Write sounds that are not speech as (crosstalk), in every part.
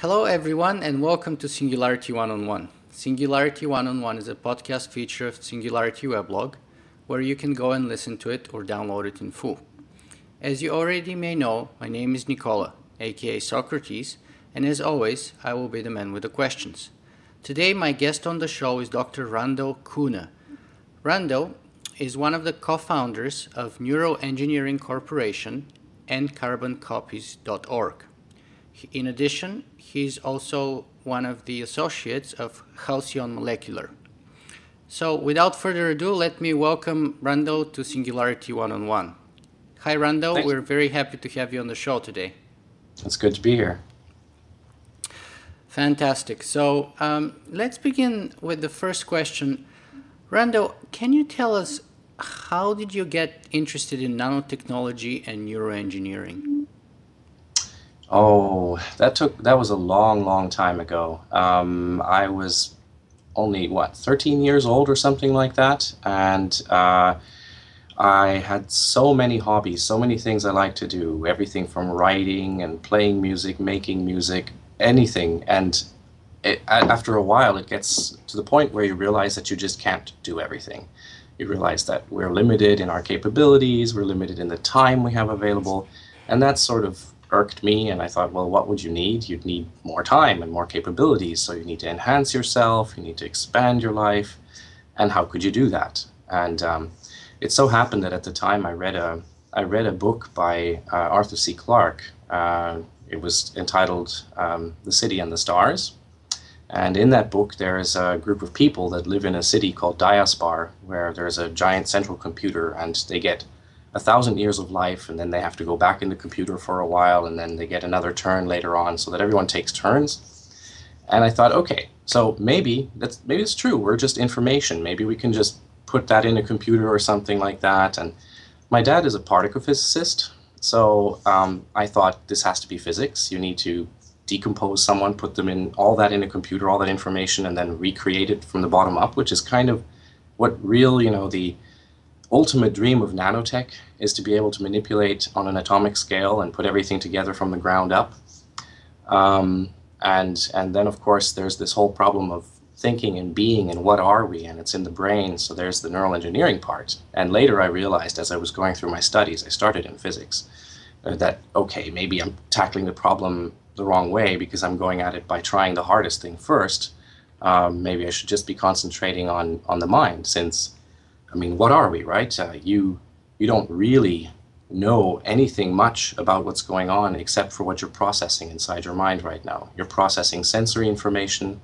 Hello, everyone, and welcome to Singularity One on One. Singularity One on One is a podcast feature of Singularity Weblog, where you can go and listen to it or download it in full. As you already may know, my name is Nikola, aka Socrates, and as always, I will be the man with the questions. Today, my guest on the show is Dr. Randal Koene. Randal is one of the co founders of Neuroengineering Corporation and CarbonCopies.org. In addition, he's also one of the associates of Halcyon Molecular. So, without further ado, let me welcome Randal to Singularity One on One. Hi, Randal. Thanks. We're very happy to have you on the show today. It's good to be here. Fantastic. So, um, let's begin with the first question. Randal, can you tell us how did you get interested in nanotechnology and neuroengineering? Oh, that took that was a long, long time ago. Um, I was only what 13 years old or something like that, and uh, I had so many hobbies, so many things I like to do. Everything from writing and playing music, making music, anything. And it, after a while, it gets to the point where you realize that you just can't do everything. You realize that we're limited in our capabilities, we're limited in the time we have available, and that's sort of irked me. And I thought, well, what would you need? You'd need more time and more capabilities. So you need to enhance yourself, you need to expand your life, and how could you do that? And um, it so happened that at the time I read a I read a book by uh, Arthur C. Clarke. Uh, it was entitled um, "The City and the Stars," and in that book there is a group of people that live in a city called Diaspar, where there's a giant central computer, and they get a thousand years of life, and then they have to go back in the computer for a while, and then they get another turn later on, so that everyone takes turns. And I thought, okay, so maybe that's maybe it's true. We're just information. Maybe we can just put that in a computer or something like that. And my dad is a particle physicist, so um, I thought this has to be physics. You need to decompose someone, put them in all that in a computer, all that information, and then recreate it from the bottom up, which is kind of what real, you know, the ultimate dream of nanotech is to be able to manipulate on an atomic scale and put everything together from the ground up. Um, and and then of course there's this whole problem of thinking and being and what are we? And it's in the brain so there's the neural engineering part. And later i realized as i was going through my studies i started in physics uh, that okay maybe i'm tackling the problem the wrong way because i'm going at it by trying the hardest thing first. Um, maybe i should just be concentrating on on the mind since i mean what are we right uh, you you don't really know anything much about what's going on except for what you're processing inside your mind right now. You're processing sensory information.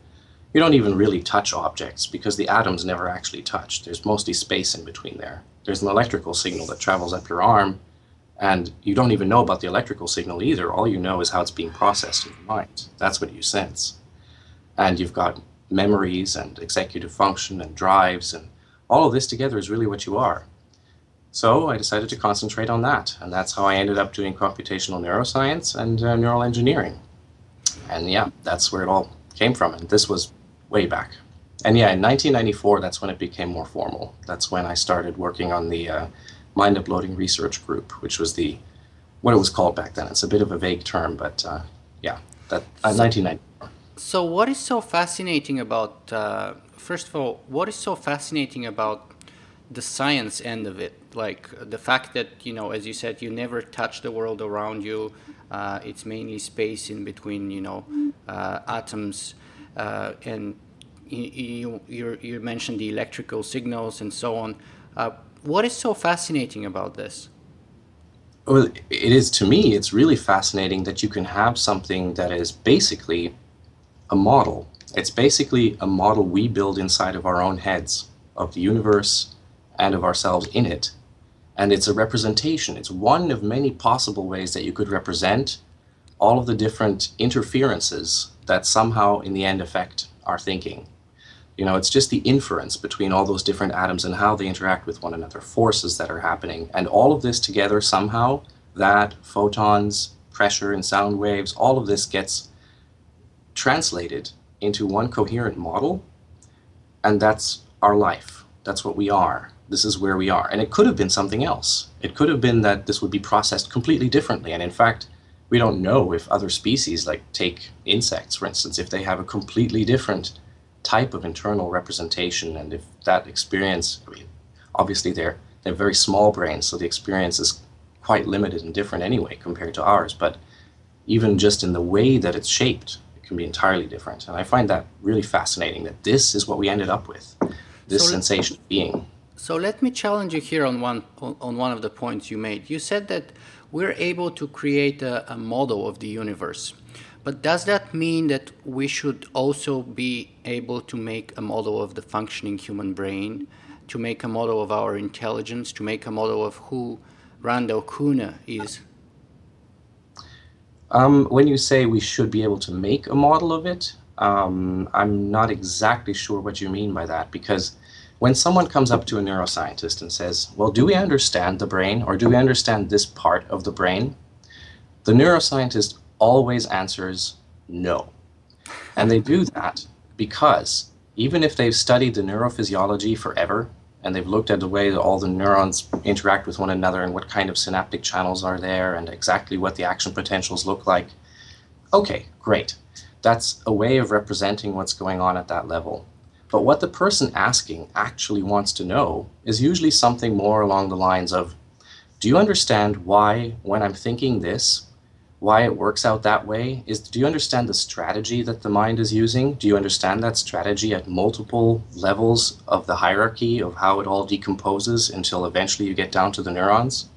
You don't even really touch objects because the atoms never actually touch. There's mostly space in between there. There's an electrical signal that travels up your arm, and you don't even know about the electrical signal either. All you know is how it's being processed in your mind. That's what you sense. And you've got memories and executive function and drives, and all of this together is really what you are. So I decided to concentrate on that, and that's how I ended up doing computational neuroscience and uh, neural engineering. And yeah, that's where it all came from, and this was way back. And yeah, in 1994, that's when it became more formal. That's when I started working on the uh, mind uploading research group, which was the what it was called back then. It's a bit of a vague term, but uh, yeah, that uh, 1994. So, what is so fascinating about, uh, first of all, what is so fascinating about the science end of it? Like the fact that, you know, as you said, you never touch the world around you, uh, it's mainly space in between, you know, uh, atoms, uh, and you, you, you mentioned the electrical signals and so on. Uh, what is so fascinating about this? Well, it is to me, it's really fascinating that you can have something that is basically a model. It's basically a model we build inside of our own heads of the universe and of ourselves in it. And it's a representation. It's one of many possible ways that you could represent all of the different interferences that somehow in the end affect our thinking. You know, it's just the inference between all those different atoms and how they interact with one another, forces that are happening. And all of this together, somehow, that, photons, pressure and sound waves, all of this gets translated into one coherent model. And that's our life. That's what we are. This is where we are. And it could have been something else. It could have been that this would be processed completely differently. And in fact, we don't know if other species, like take insects, for instance, if they have a completely different type of internal representation, and if that experience, I mean, obviously they're they're very small brains, so the experience is quite limited and different anyway compared to ours. But even just in the way that it's shaped, can be entirely different. And I find that really fascinating that this is what we ended up with, this so sensation of being. So let me challenge you here on one on, on one of the points you made. You said that we're able to create a, a model of the universe. But does that mean that we should also be able to make a model of the functioning human brain, to make a model of our intelligence, to make a model of who Randal Koene is? Um, when you say we should be able to make a model of it, um, I'm not exactly sure what you mean by that because when someone comes up to a neuroscientist and says, Well, do we understand the brain or do we understand this part of the brain? The neuroscientist always answers no. And they do that because even if they've studied the neurophysiology forever and they've looked at the way that all the neurons interact with one another and what kind of synaptic channels are there and exactly what the action potentials look like, okay, great. That's a way of representing what's going on at that level. But what the person asking actually wants to know is usually something more along the lines of Do you understand why, when I'm thinking this, why it works out that way? Is do you understand the strategy that the mind is using? Do you understand that strategy at multiple levels of the hierarchy of how it all decomposes until eventually you get down to the neurons?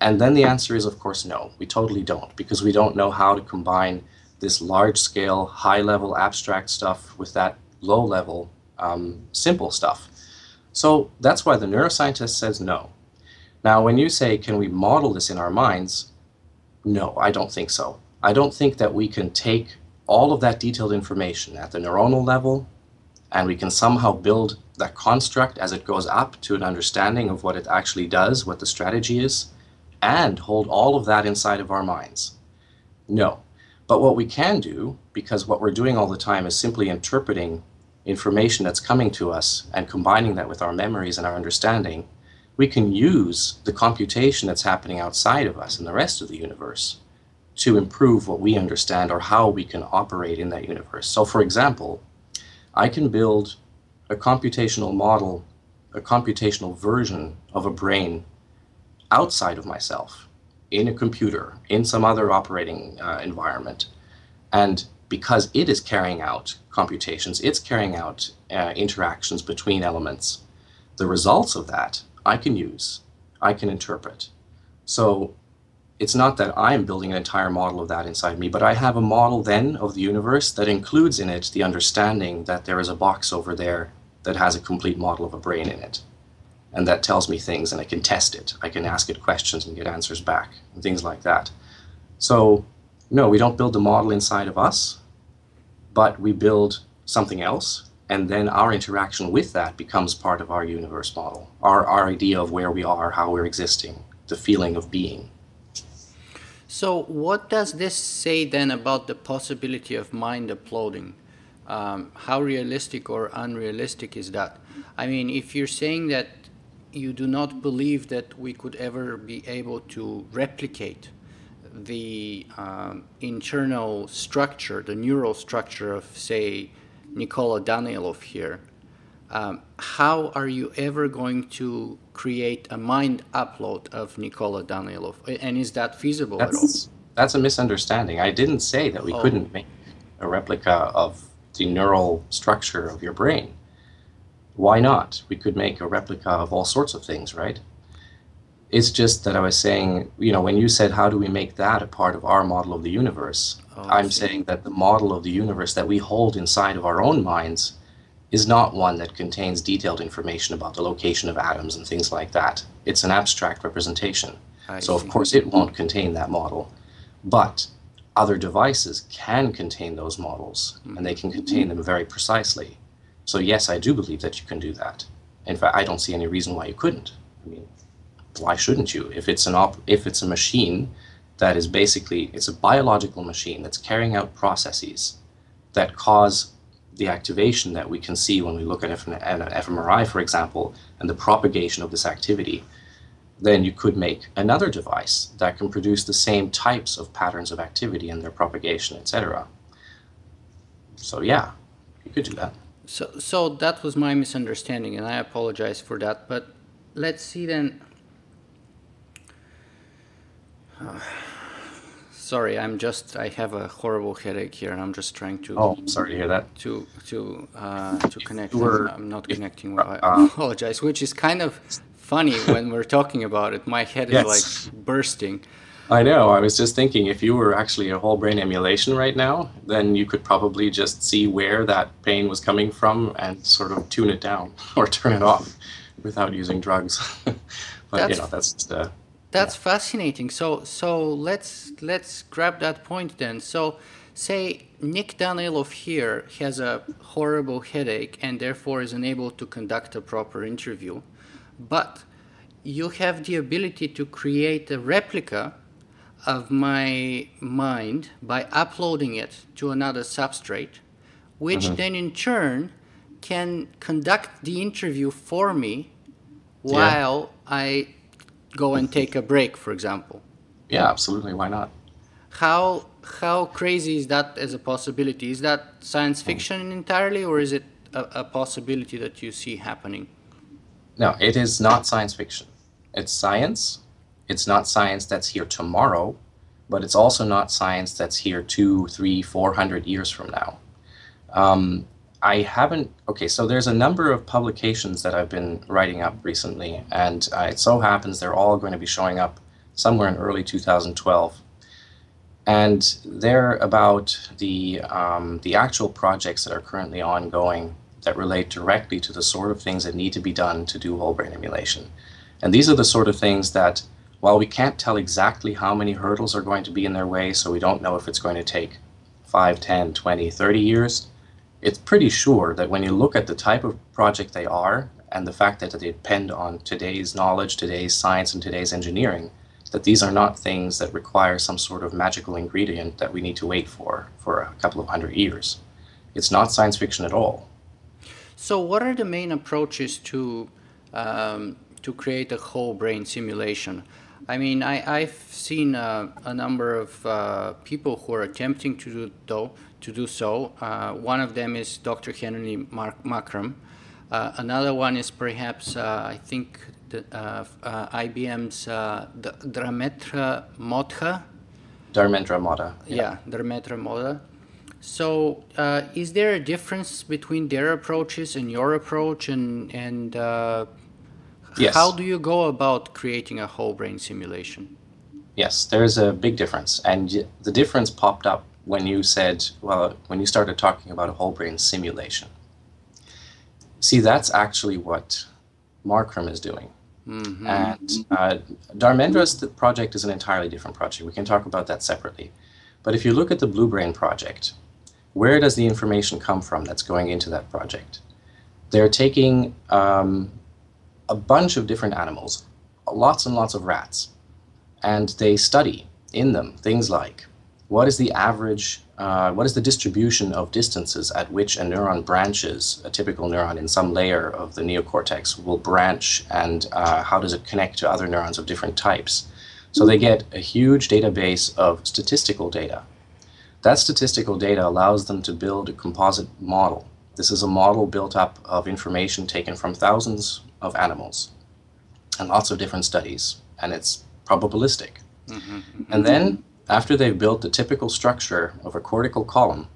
And then the answer is, of course, no. We totally don't, because we don't know how to combine this large scale, high level abstract stuff with that low level, um, simple stuff. So that's why the neuroscientist says no. Now, when you say, can we model this in our minds? No, I don't think so. I don't think that we can take all of that detailed information at the neuronal level and we can somehow build that construct as it goes up to an understanding of what it actually does, what the strategy is, and hold all of that inside of our minds. No. But what we can do, because what we're doing all the time is simply interpreting information that's coming to us and combining that with our memories and our understanding, we can use the computation that's happening outside of us and the rest of the universe to improve what we understand or how we can operate in that universe. So, for example, I can build a computational model, a computational version of a brain outside of myself in a computer, in some other operating uh, environment. And because it is carrying out computations, it's carrying out uh, interactions between elements. The results of that I can use, I can interpret. So it's not that I'm building an entire model of that inside me, but I have a model then of the universe that includes in it the understanding that there is a box over there that has a complete model of a brain in it. And that tells me things, and I can test it. I can ask it questions and get answers back, and things like that. So no, we don't build the model inside of us, but we build something else, and then our interaction with that becomes part of our universe model, our, our idea of where we are, how we're existing, the feeling of being. So, what does this say then about the possibility of mind uploading? Um, how realistic or unrealistic is that? I mean, if you're saying that you do not believe that we could ever be able to replicate the um, internal structure, the neural structure of, say, Nikola Danilov here, um, how are you ever going to create a mind upload of Nikola Danilov? And is that feasible that's, at all? That's a misunderstanding. I didn't say that we oh. couldn't make a replica of the neural structure of your brain. Why not? We could make a replica of all sorts of things, right? It's just that I was saying, you know, when you said, how do we make that a part of our model of the universe? Oh, I'm saying that the model of the universe that we hold inside of our own minds is not one that contains detailed information about the location of atoms and things like that. It's an abstract representation. I so, see. of course, it won't contain that model. But other devices can contain those models, mm-hmm. and they can contain them very precisely. So, yes, I do believe that you can do that. In fact, I don't see any reason why you couldn't. I mean, why shouldn't you? If it's an op- if it's a machine that is basically it's a biological machine that's carrying out processes that cause the activation that we can see when we look at an fMRI, for example, and the propagation of this activity. then you could make another device that can produce the same types of patterns of activity and their propagation, etc. So yeah, you could do that. So, so that was my misunderstanding, and I apologize for that. But let's see then. Uh, sorry, I'm just I have a horrible headache here, and I'm just trying to. Oh, sorry to hear that. To to uh, to connect. were- I'm not connecting. uh, I (laughs) apologize, which is kind of funny when we're talking about it. My head is like bursting. I know. I was just thinking if you were actually a whole brain emulation right now, then you could probably just see where that pain was coming from and sort of tune it down (laughs) or turn it off without using drugs. (laughs) but That's- you know, that's just uh, That's fascinating. So so let's let's grab that point then. So say Nick Danilov here has a horrible headache and therefore is unable to conduct a proper interview, but you have the ability to create a replica of my mind by uploading it to another substrate, which mm-hmm. then in turn can conduct the interview for me while I go and take a break, for example. yeah, absolutely. Why not? How how crazy is that as a possibility? Is that science fiction entirely, or is it a, a possibility that you see happening? No, it is not science fiction. It's science. It's not science that's here tomorrow, but it's also not science that's here two, three, four hundred years from now. Um, I haven't. Okay, so there's a number of publications that I've been writing up recently, and uh, it so happens they're all going to be showing up somewhere in early 2012. And they're about the um, the actual projects that are currently ongoing that relate directly to the sort of things that need to be done to do whole brain emulation. And these are the sort of things that, while we can't tell exactly how many hurdles are going to be in their way, so we don't know if it's going to take 5, 10, 20, 30 years, it's pretty sure that when you look at the type of project they are and the fact that they depend on today's knowledge, today's science, and today's engineering, that these are not things that require some sort of magical ingredient that we need to wait for for a couple of hundred years. It's not science fiction at all. So, what are the main approaches to um, to create a whole brain simulation? I mean, I, I've seen uh, a number of uh, people who are attempting to do though to do so. Uh, one of them is Dr. Henry Mark Markram. Uh, another one is perhaps uh, I think the, uh, uh, IBM's uh, D- Drametra Modha. Dharmendra Modha. Yeah, Dharmetra Moda. So, uh, is there a difference between their approaches and your approach, and and uh, Yes. how do you go about creating a whole brain simulation? Yes, there's a big difference. And the difference popped up when you said, well, when you started talking about a whole brain simulation. See, that's actually what Markram is doing. And uh, Dharmendra's project is an entirely different project. We can talk about that separately. But if you look at the Blue Brain project, where does the information come from that's going into that project? They're taking um, a bunch of different animals, lots and lots of rats, and they study in them things like what is the average, uh, what is the distribution of distances at which a neuron branches, a typical neuron in some layer of the neocortex will branch, and uh, how does it connect to other neurons of different types. So they get a huge database of statistical data. That statistical data allows them to build a composite model. This is a model built up of information taken from thousands of animals and lots of different studies, and it's probabilistic. And then, after they've built the typical structure of a cortical column,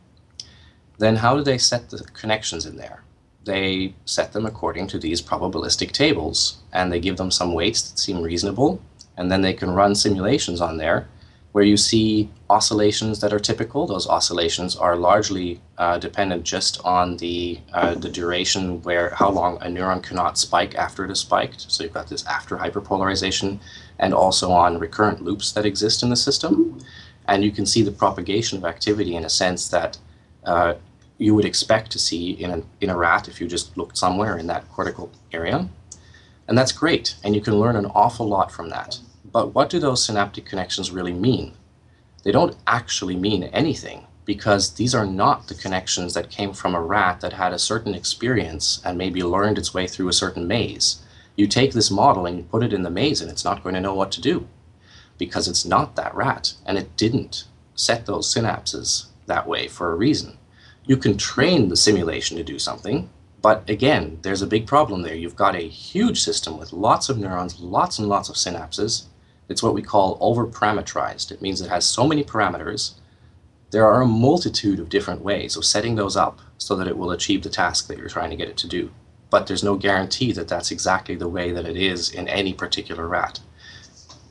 then how do they set the connections in there? They set them according to these probabilistic tables, and they give them some weights that seem reasonable, and then they can run simulations on there where you see oscillations that are typical. Those oscillations are largely uh, dependent just on the uh, the duration where how long a neuron cannot spike after it is spiked. So you've got this after hyperpolarization, and also on recurrent loops that exist in the system. And you can see the propagation of activity in a sense that uh, you would expect to see in a, in a rat if you just looked somewhere in that cortical area. And that's great, and you can learn an awful lot from that. But what do those synaptic connections really mean? They don't actually mean anything because these are not the connections that came from a rat that had a certain experience and maybe learned its way through a certain maze. You take this model and you put it in the maze, and it's not going to know what to do because it's not that rat, and it didn't set those synapses that way for a reason. You can train the simulation to do something, but again, there's a big problem there. You've got a huge system with lots of neurons, lots and lots of synapses. It's what we call over-parameterized. It means it has so many parameters. There are a multitude of different ways of setting those up so that it will achieve the task that you're trying to get it to do. But there's no guarantee that that's exactly the way that it is in any particular rat.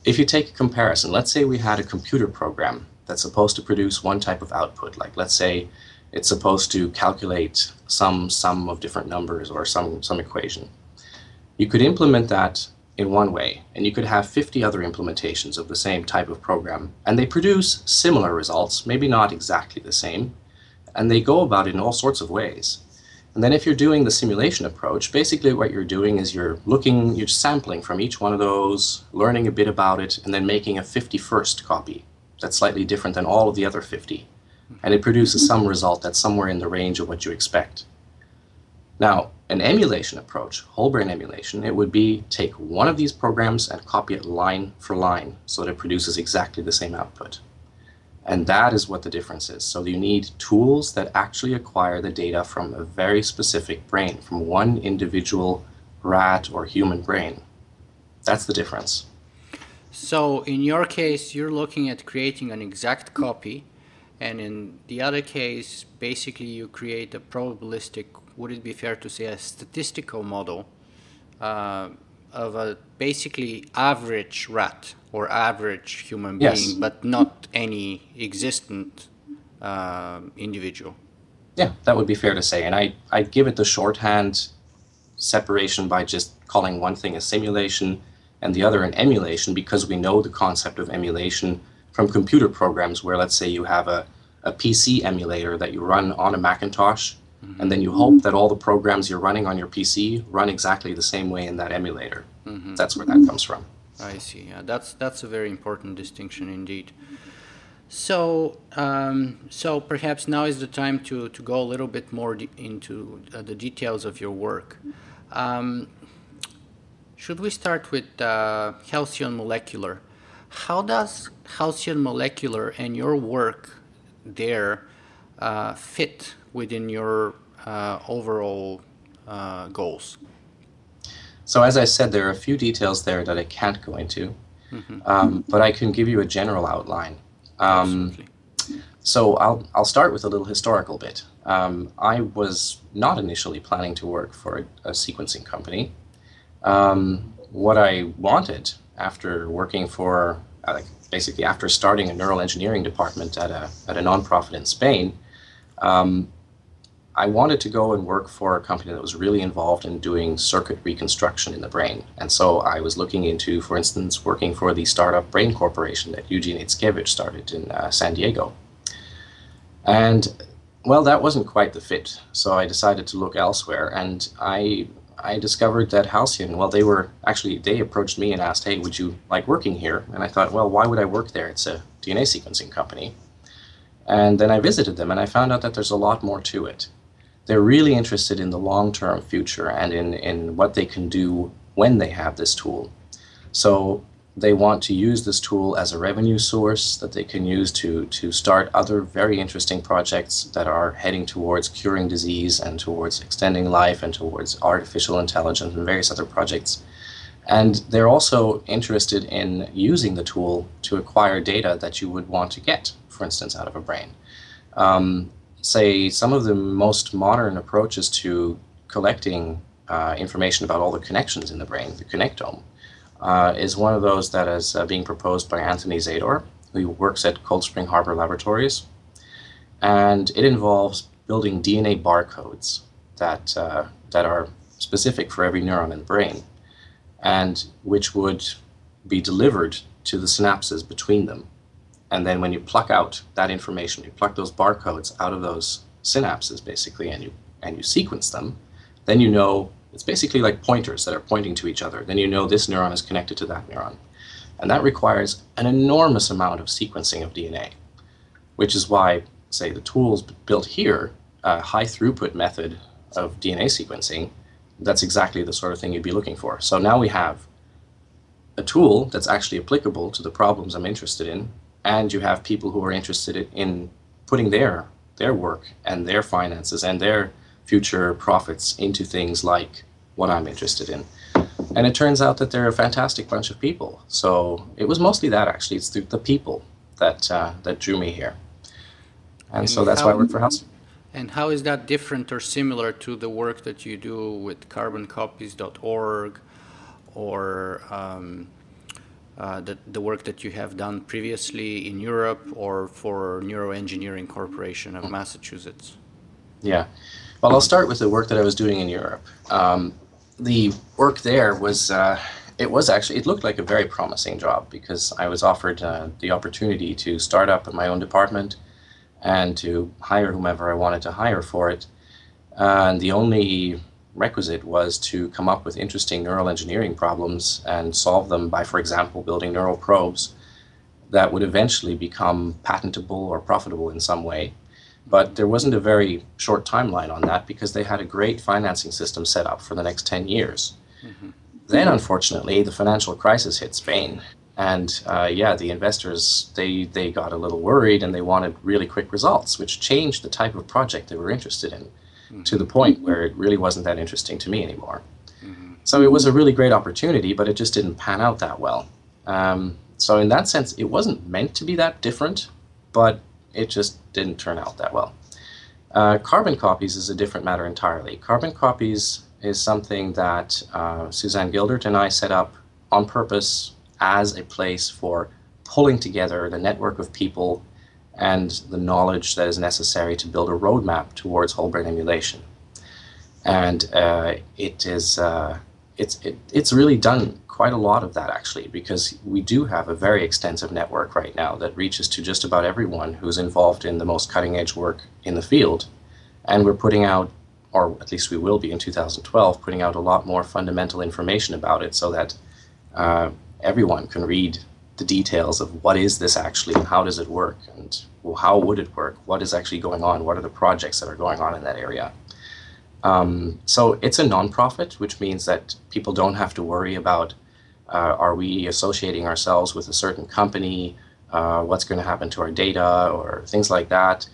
If you take a comparison, let's say we had a computer program that's supposed to produce one type of output, like let's say it's supposed to calculate some sum of different numbers or some, some equation. You could implement that in one way, and you could have 50 other implementations of the same type of program, and they produce similar results, maybe not exactly the same, and they go about it in all sorts of ways. And then if you're doing the simulation approach, basically what you're doing is you're looking, you're sampling from each one of those, learning a bit about it, and then making a 51st copy that's slightly different than all of the other 50 and it produces some result that's somewhere in the range of what you expect. Now, an emulation approach, whole brain emulation, it would be take one of these programs and copy it line for line so that it produces exactly the same output. And that is what the difference is. So you need tools that actually acquire the data from a very specific brain, from one individual rat or human brain. That's the difference. So in your case, you're looking at creating an exact copy and in the other case, basically you create a probabilistic, would it be fair to say a statistical model uh, of a basically average rat or average human being, yes. but not any existent uh, individual? Yeah, that would be fair to say. And I, I give it the shorthand separation by just calling one thing a simulation and the other an emulation because we know the concept of emulation from computer programs where let's say you have a, a PC emulator that you run on a Macintosh mm-hmm. and then you hope that all the programs you're running on your PC run exactly the same way in that emulator. Mm-hmm. That's where that comes from. I see. Yeah, that's that's a very important distinction indeed. So, um, so perhaps now is the time to, to go a little bit more de- into uh, the details of your work. Um, should we start with uh, Halcyon Molecular? How does Halcyon Molecular and your work there uh, fit within your uh, overall uh, goals? So, as I said, there are a few details there that I can't go into, mm-hmm. um, but I can give you a general outline. Um, so, I'll, I'll start with a little historical bit. Um, I was not initially planning to work for a, a sequencing company. Um, what I wanted after working for, uh, basically after starting a neural engineering department at a, at a nonprofit in Spain, um, I wanted to go and work for a company that was really involved in doing circuit reconstruction in the brain. And so I was looking into, for instance, working for the startup Brain Corporation that Eugene Izhikevich started in uh, San Diego. And well, that wasn't quite the fit. So I decided to look elsewhere. And I I discovered that Halcyon, well, they were actually, they approached me and asked, hey, would you like working here? And I thought, well, why would I work there? It's a DNA sequencing company. And then I visited them and I found out that there's a lot more to it. They're really interested in the long term future and in, in what they can do when they have this tool. So they want to use this tool as a revenue source that they can use to, to start other very interesting projects that are heading towards curing disease and towards extending life and towards artificial intelligence and various other projects. And they're also interested in using the tool to acquire data that you would want to get, for instance, out of a brain. Um, say some of the most modern approaches to collecting uh, information about all the connections in the brain, the connectome, uh, is one of those that is uh, being proposed by Anthony Zador, who works at Cold Spring Harbor Laboratories. And it involves building DNA barcodes that, uh, that are specific for every neuron in the brain, and which would be delivered to the synapses between them. And then when you pluck out that information, you pluck those barcodes out of those synapses basically, and you, and you sequence them, then you know it's basically like pointers that are pointing to each other. Then you know this neuron is connected to that neuron. And that requires an enormous amount of sequencing of DNA, which is why, say, the tools built here, a high throughput method of DNA sequencing, that's exactly the sort of thing you'd be looking for. So now we have a tool that's actually applicable to the problems I'm interested in, and you have people who are interested in putting their their work and their finances and their future profits into things like what I'm interested in. And it turns out that they're a fantastic bunch of people. So it was mostly that actually. It's the, the people that uh, that drew me here, and, and so that's how, why I work for House. And how is that different or similar to the work that you do with carboncopies.org or um, the, the work that you have done previously in Europe or for Neuroengineering Corporation of Massachusetts? Yeah. Well, I'll start with the work that I was doing in Europe. Um, the work there was, uh, it was actually, it looked like a very promising job because I was offered uh, the opportunity to start up in my own department and to hire whomever I wanted to hire for it. And the only requisite was to come up with interesting neural engineering problems and solve them by, for example, building neural probes that would eventually become patentable or profitable in some way. But there wasn't a very short timeline on that because they had a great financing system set up for the next 10 years. Mm-hmm. Then, unfortunately, the financial crisis hit Spain and uh, yeah, the investors they they got a little worried and they wanted really quick results, which changed the type of project they were interested in mm-hmm. to the point where it really wasn't that interesting to me anymore. Mm-hmm. So it was a really great opportunity, but it just didn't pan out that well. Um, so in that sense, it wasn't meant to be that different, but it just didn't turn out that well. Uh, carbon copies is a different matter entirely. Carbon copies is something that uh, Suzanne Gildert and I set up on purpose as a place for pulling together the network of people and the knowledge that is necessary to build a roadmap towards whole brain emulation. And uh, it is uh, it's it, it's really done quite a lot of that actually because we do have a very extensive network right now that reaches to just about everyone who's involved in the most cutting edge work in the field, and we're putting out or at least we will be in 2012, putting out a lot more fundamental information about it so that uh, everyone can read the details of what is this actually and how does it work and how would it work? What is actually going on? What are the projects that are going on in that area? Um, so it's a nonprofit which means that people don't have to worry about uh, are we associating ourselves with a certain company? Uh, what's going to happen to our data or things like that?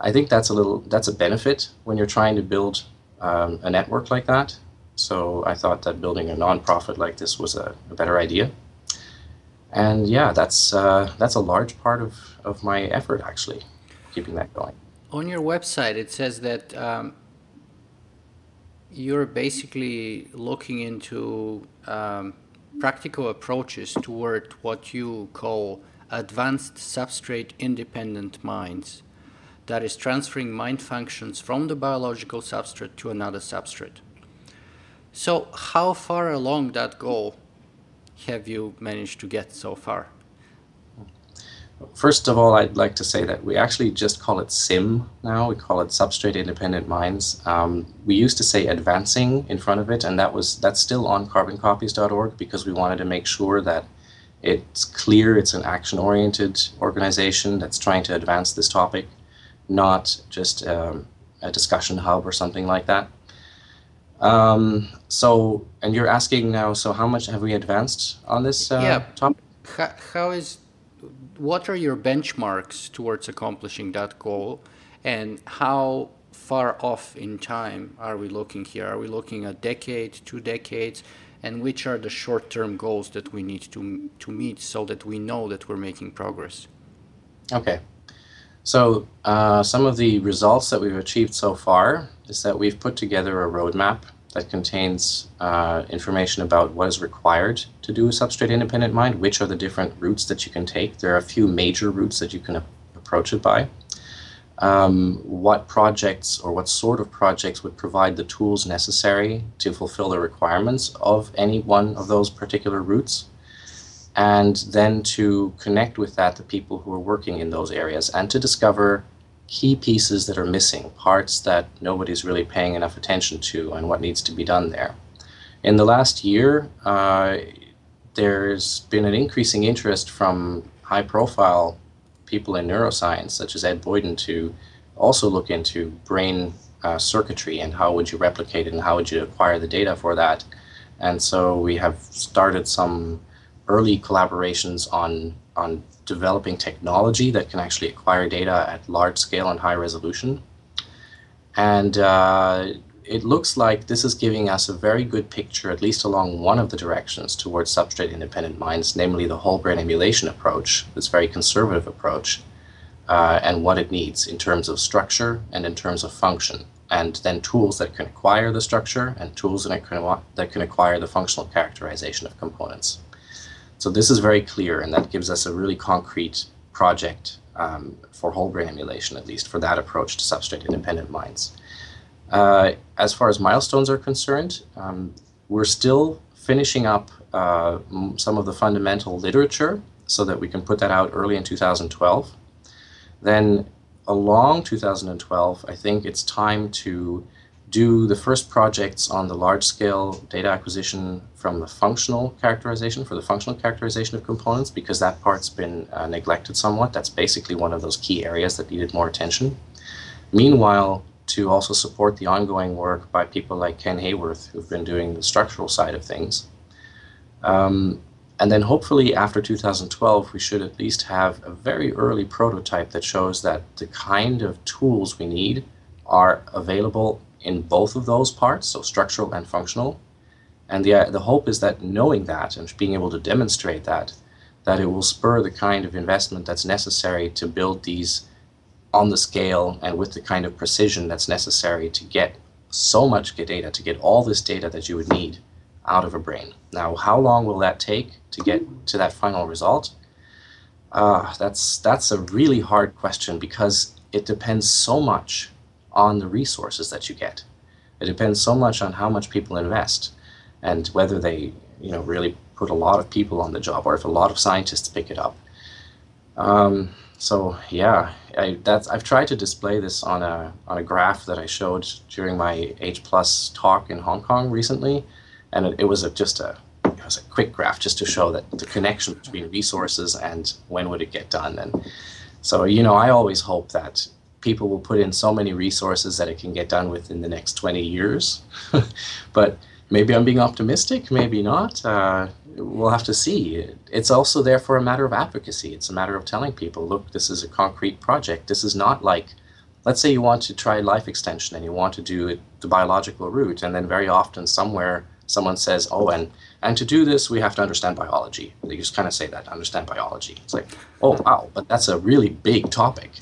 I think that's a little that's a benefit when you're trying to build um, a network like that. So I thought that building a nonprofit like this was a, a better idea. And yeah, that's uh, that's a large part of, of my effort actually, keeping that going. On your website, it says that um, you're basically looking into um, practical approaches toward what you call advanced substrate independent minds that is transferring mind functions from the biological substrate to another substrate. So, how far along that goal have you managed to get so far? First of all, I'd like to say that we actually just call it SIM now. We call it Substrate Independent Minds. Um, we used to say advancing in front of it, and that was that's still on carboncopies.org because we wanted to make sure that it's clear it's an action-oriented organization that's trying to advance this topic, not just um, a discussion hub or something like that. Um, so, and you're asking now, so how much have we advanced on this uh, yeah. topic? How, how is, what are your benchmarks towards accomplishing that goal? And how far off in time are we looking here? Are we looking a decade, two decades? And which are the short term goals that we need to, to meet so that we know that we're making progress? Okay. So, uh, some of the results that we've achieved so far is that we've put together a roadmap that contains uh, information about what is required to do a substrate independent mind, which are the different routes that you can take. There are a few major routes that you can approach it by. Um, what projects or what sort of projects would provide the tools necessary to fulfill the requirements of any one of those particular routes and then to connect with that the people who are working in those areas and to discover key pieces that are missing, parts that nobody's really paying enough attention to, and what needs to be done there. In the last year, uh, there's been an increasing interest from high profile people in neuroscience, such as Ed Boyden, to also look into brain uh, circuitry and how would you replicate it and how would you acquire the data for that. And so we have started some early collaborations on on developing technology that can actually acquire data at large scale and high resolution. And uh, it looks like this is giving us a very good picture, at least along one of the directions towards substrate independent minds, namely the whole brain emulation approach, this very conservative approach, uh, and what it needs in terms of structure and in terms of function. And then tools that can acquire the structure and tools that can, that can acquire the functional characterization of components. So this is very clear, and that gives us a really concrete project um, for whole brain emulation, at least for that approach to substrate independent minds. Uh, as far as milestones are concerned, um, we're still finishing up uh, some of the fundamental literature so that we can put that out early in 2012. Then, along 2012, I think it's time to do the first projects on the large scale data acquisition from the functional characterization, for the functional characterization of components, because that part's been uh, neglected somewhat. That's basically one of those key areas that needed more attention. Meanwhile, to also support the ongoing work by people like Ken Hayworth, who've been doing the structural side of things. Um, and then hopefully after 2012, we should at least have a very early prototype that shows that the kind of tools we need are available in both of those parts, so structural and functional. And the, the hope is that knowing that and being able to demonstrate that, that it will spur the kind of investment that's necessary to build these on the scale and with the kind of precision that's necessary to get so much data, to get all this data that you would need out of a brain. Now, how long will that take to get to that final result? Uh, that's that's a really hard question because it depends so much on the resources that you get. It depends so much on how much people invest and whether they, you know, really put a lot of people on the job or if a lot of scientists pick it up. Um, so yeah, I, that's I've tried to display this on a on a graph that I showed during my H plus talk in Hong Kong recently, and it, it was a, just a it was a quick graph just to show that the connection between resources and when would it get done. And so you know, I always hope that people will put in so many resources that it can get done within the next 20 years. (laughs) but maybe I'm being optimistic, maybe not. Uh, we'll have to see. It's also therefore a matter of advocacy. It's a matter of telling people, look, this is a concrete project. This is not like, let's say you want to try life extension and you want to do it the biological route, and then very often somewhere someone says, oh, and and to do this, we have to understand biology. They just kind of say that, understand biology. It's like, oh, wow, but that's a really big topic.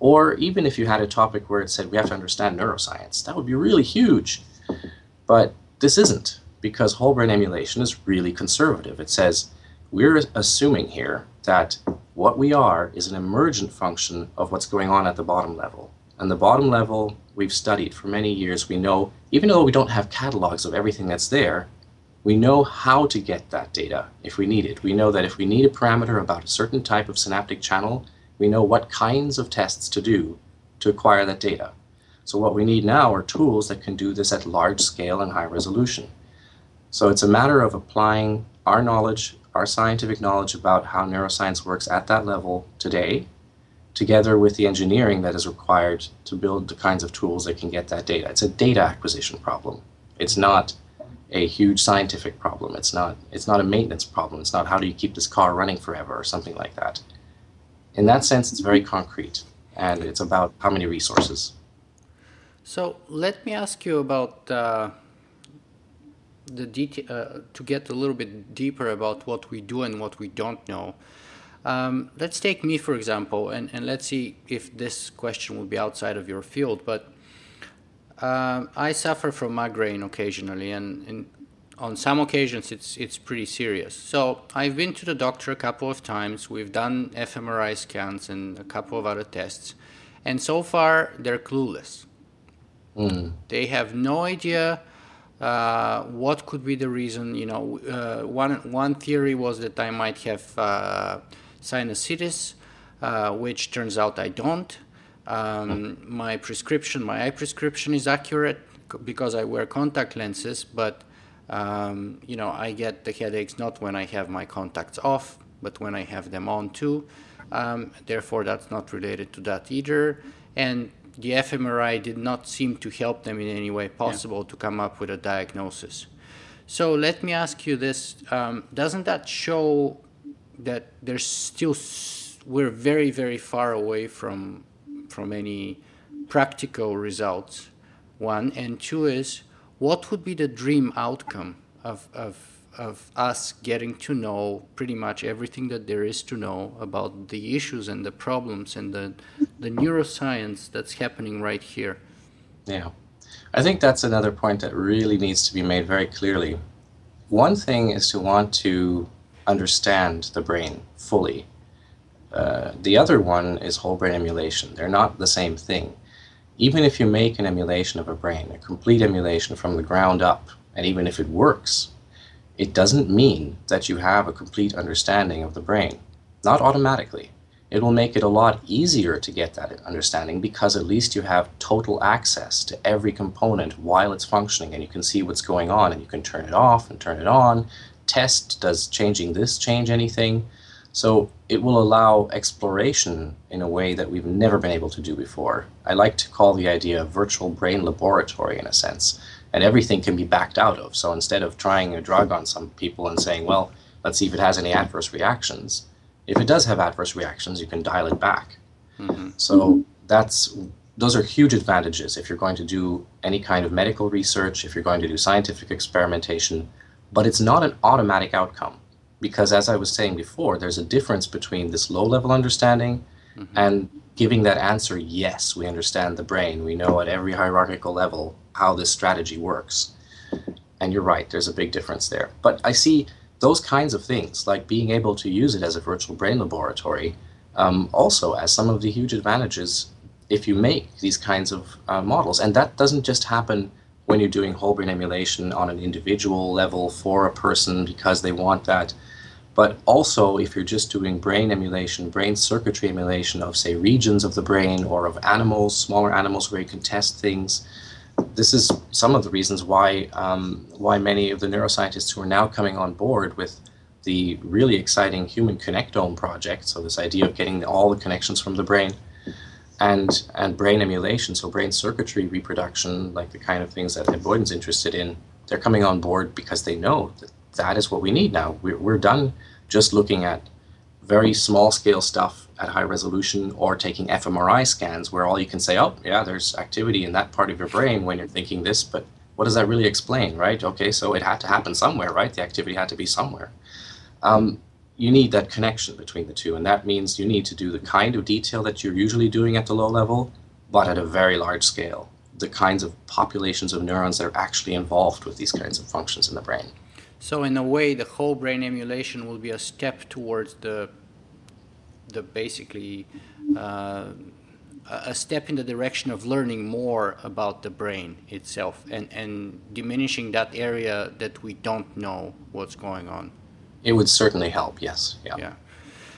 Or even if you had a topic where it said we have to understand neuroscience, that would be really huge. But this isn't because whole brain emulation is really conservative. It says we're assuming here that what we are is an emergent function of what's going on at the bottom level. And the bottom level we've studied for many years. We know, even though we don't have catalogs of everything that's there, we know how to get that data if we need it. We know that if we need a parameter about a certain type of synaptic channel, we know what kinds of tests to do to acquire that data. So what we need now are tools that can do this at large scale and high resolution. So it's a matter of applying our knowledge, our scientific knowledge about how neuroscience works at that level today, together with the engineering that is required to build the kinds of tools that can get that data. It's a data acquisition problem. It's not a huge scientific problem. It's not it's not a maintenance problem. It's not how do you keep this car running forever or something like that. In that sense, it's very concrete and it's about how many resources. So let me ask you about uh, the detail uh, to get a little bit deeper about what we do and what we don't know. Um, let's take me for example, and, and let's see if this question will be outside of your field. But uh, I suffer from migraine occasionally, and, and on some occasions it's it's pretty serious. So I've been to the doctor a couple of times. We've done fMRI scans and a couple of other tests, and so far they're clueless. Mm. They have no idea uh, what could be the reason? You know, uh, one one theory was that I might have uh, sinusitis, uh, which turns out I don't. Um, my prescription, my eye prescription, is accurate because I wear contact lenses, but um, you know, I get the headaches not when I have my contacts off, but when I have them on too. Um, therefore, that's not related to that either. And the fMRI did not seem to help them in any way possible yeah. to come up with a diagnosis. So let me ask you this: um, Doesn't that show that there's still we're very very far away from from any practical results? One and two is what would be the dream outcome of of of us getting to know pretty much everything that there is to know about the issues and the problems and the the neuroscience that's happening right here. Yeah. I think that's another point that really needs to be made very clearly. One thing is to want to understand the brain fully. Uh, the other one is whole brain emulation. They're not the same thing. Even if you make an emulation of a brain, a complete emulation from the ground up, and even if it works, it doesn't mean that you have a complete understanding of the brain. Not automatically. It will make it a lot easier to get that understanding because at least you have total access to every component while it's functioning and you can see what's going on and you can turn it off and turn it on. Test does changing this change anything? So it will allow exploration in a way that we've never been able to do before. I like to call the idea a virtual brain laboratory in a sense and everything can be backed out of. So instead of trying a drug on some people and saying, well, let's see if it has any adverse reactions, if it does have adverse reactions, you can dial it back. Mm-hmm. So that's those are huge advantages if you're going to do any kind of medical research, if you're going to do scientific experimentation, but it's not an automatic outcome because as I was saying before, there's a difference between this low level understanding mm-hmm. and giving that answer, yes, we understand the brain. We know at every hierarchical level how this strategy works. And you're right, there's a big difference there. But I see those kinds of things, like being able to use it as a virtual brain laboratory, um, also as some of the huge advantages if you make these kinds of uh, models. And that doesn't just happen when you're doing whole brain emulation on an individual level for a person because they want that but also if you're just doing brain emulation, brain circuitry emulation of, say, regions of the brain or of animals, smaller animals where you can test things. This is some of the reasons why um, why many of the neuroscientists who are now coming on board with the really exciting Human Connectome project, so this idea of getting all the connections from the brain, and and brain emulation, so brain circuitry reproduction, like the kind of things that Ed Boyden's interested in, they're coming on board because they know that that is what we need now. We're, we're done just looking at very small scale stuff at high resolution or taking fMRI scans where all you can say, oh, yeah, there's activity in that part of your brain when you're thinking this, but what does that really explain, right? Okay, so it had to happen somewhere, right? The activity had to be somewhere. Um, you need that connection between the two, and that means you need to do the kind of detail that you're usually doing at the low level, but at a very large scale. The kinds of populations of neurons that are actually involved with these kinds of functions in the brain. So in a way, the whole brain emulation will be a step towards the the basically uh, a step in the direction of learning more about the brain itself and, and diminishing that area that we don't know what's going on. It would certainly help, yes. Yeah. yeah.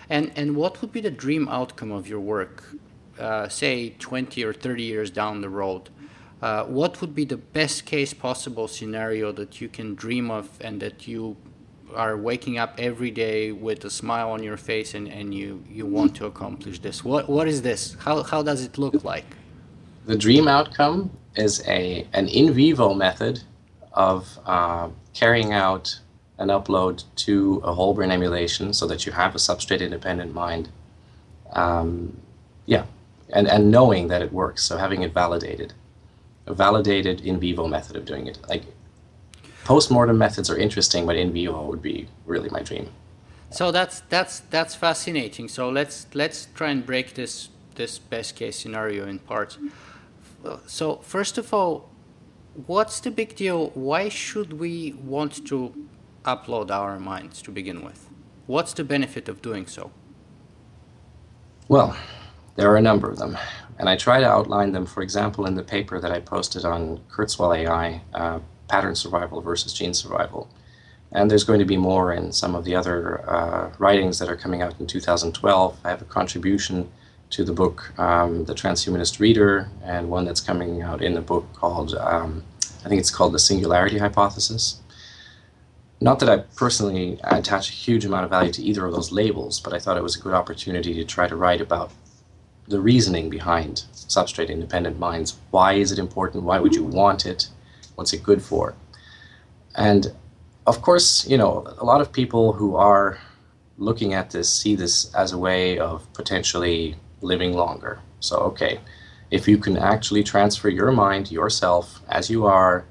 And, and what would be the dream outcome of your work, uh, say 20 or 30 years down the road? Uh, what would be the best case possible scenario that you can dream of and that you are waking up every day with a smile on your face and, and you, you want to accomplish this? What, what is this? How, how does it look like? The dream outcome is a, an in vivo method of uh, carrying out an upload to a whole brain emulation so that you have a substrate independent mind. Um, yeah, and, and knowing that it works, so having it validated a validated in vivo method of doing it. Like post-mortem methods are interesting, but in vivo would be really my dream. So that's that's that's fascinating. So let's let's try and break this this best case scenario in parts. So first of all, what's the big deal? Why should we want to upload our minds to begin with? What's the benefit of doing so? Well, there are a number of them. And I try to outline them, for example, in the paper that I posted on Kurzweil AI, uh, Pattern Survival versus Gene Survival. And there's going to be more in some of the other uh, writings that are coming out in 2012. I have a contribution to the book, um, The Transhumanist Reader, and one that's coming out in the book called, um, I think it's called The Singularity Hypothesis. Not that I personally attach a huge amount of value to either of those labels, but I thought it was a good opportunity to try to write about the reasoning behind substrate independent minds. Why is it important? Why would you want it? What's it good for? And of course, you know, a lot of people who are looking at this see this as a way of potentially living longer. So, okay, if you can actually transfer your mind, yourself, as you are,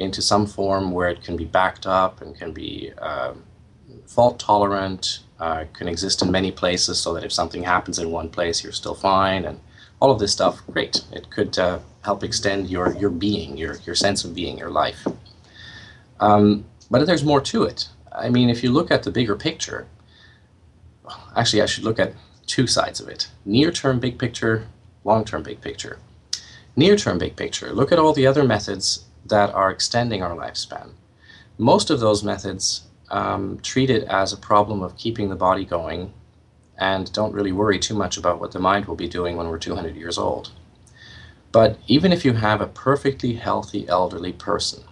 into some form where it can be backed up and can be uh, fault tolerant, uh, can exist in many places so that if something happens in one place, you're still fine, and all of this stuff, great. It could uh, help extend your, your being, your, your sense of being, your life. Um, but there's more to it. I mean, if you look at the bigger picture, actually, I should look at two sides of it near term big picture, long term big picture. Near term big picture, look at all the other methods that are extending our lifespan. Most of those methods um, treat it as a problem of keeping the body going and don't really worry too much about what the mind will be doing when we're 200 years old. But even if you have a perfectly healthy elderly person,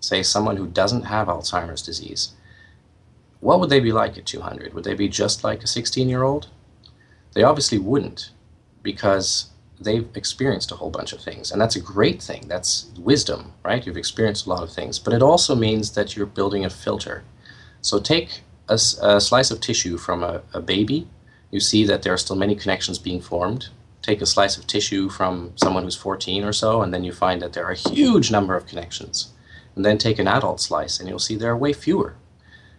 say someone who doesn't have Alzheimer's disease, what would they be like at 200? Would they be just like a 16 year old? They obviously wouldn't because they've experienced a whole bunch of things. And that's a great thing. That's wisdom, right? You've experienced a lot of things. But it also means that you're building a filter. So take a, a slice of tissue from a, a baby. You see that there are still many connections being formed. Take a slice of tissue from someone who's 14 or so, and then you find that there are a huge number of connections. And then take an adult slice, and you'll see there are way fewer.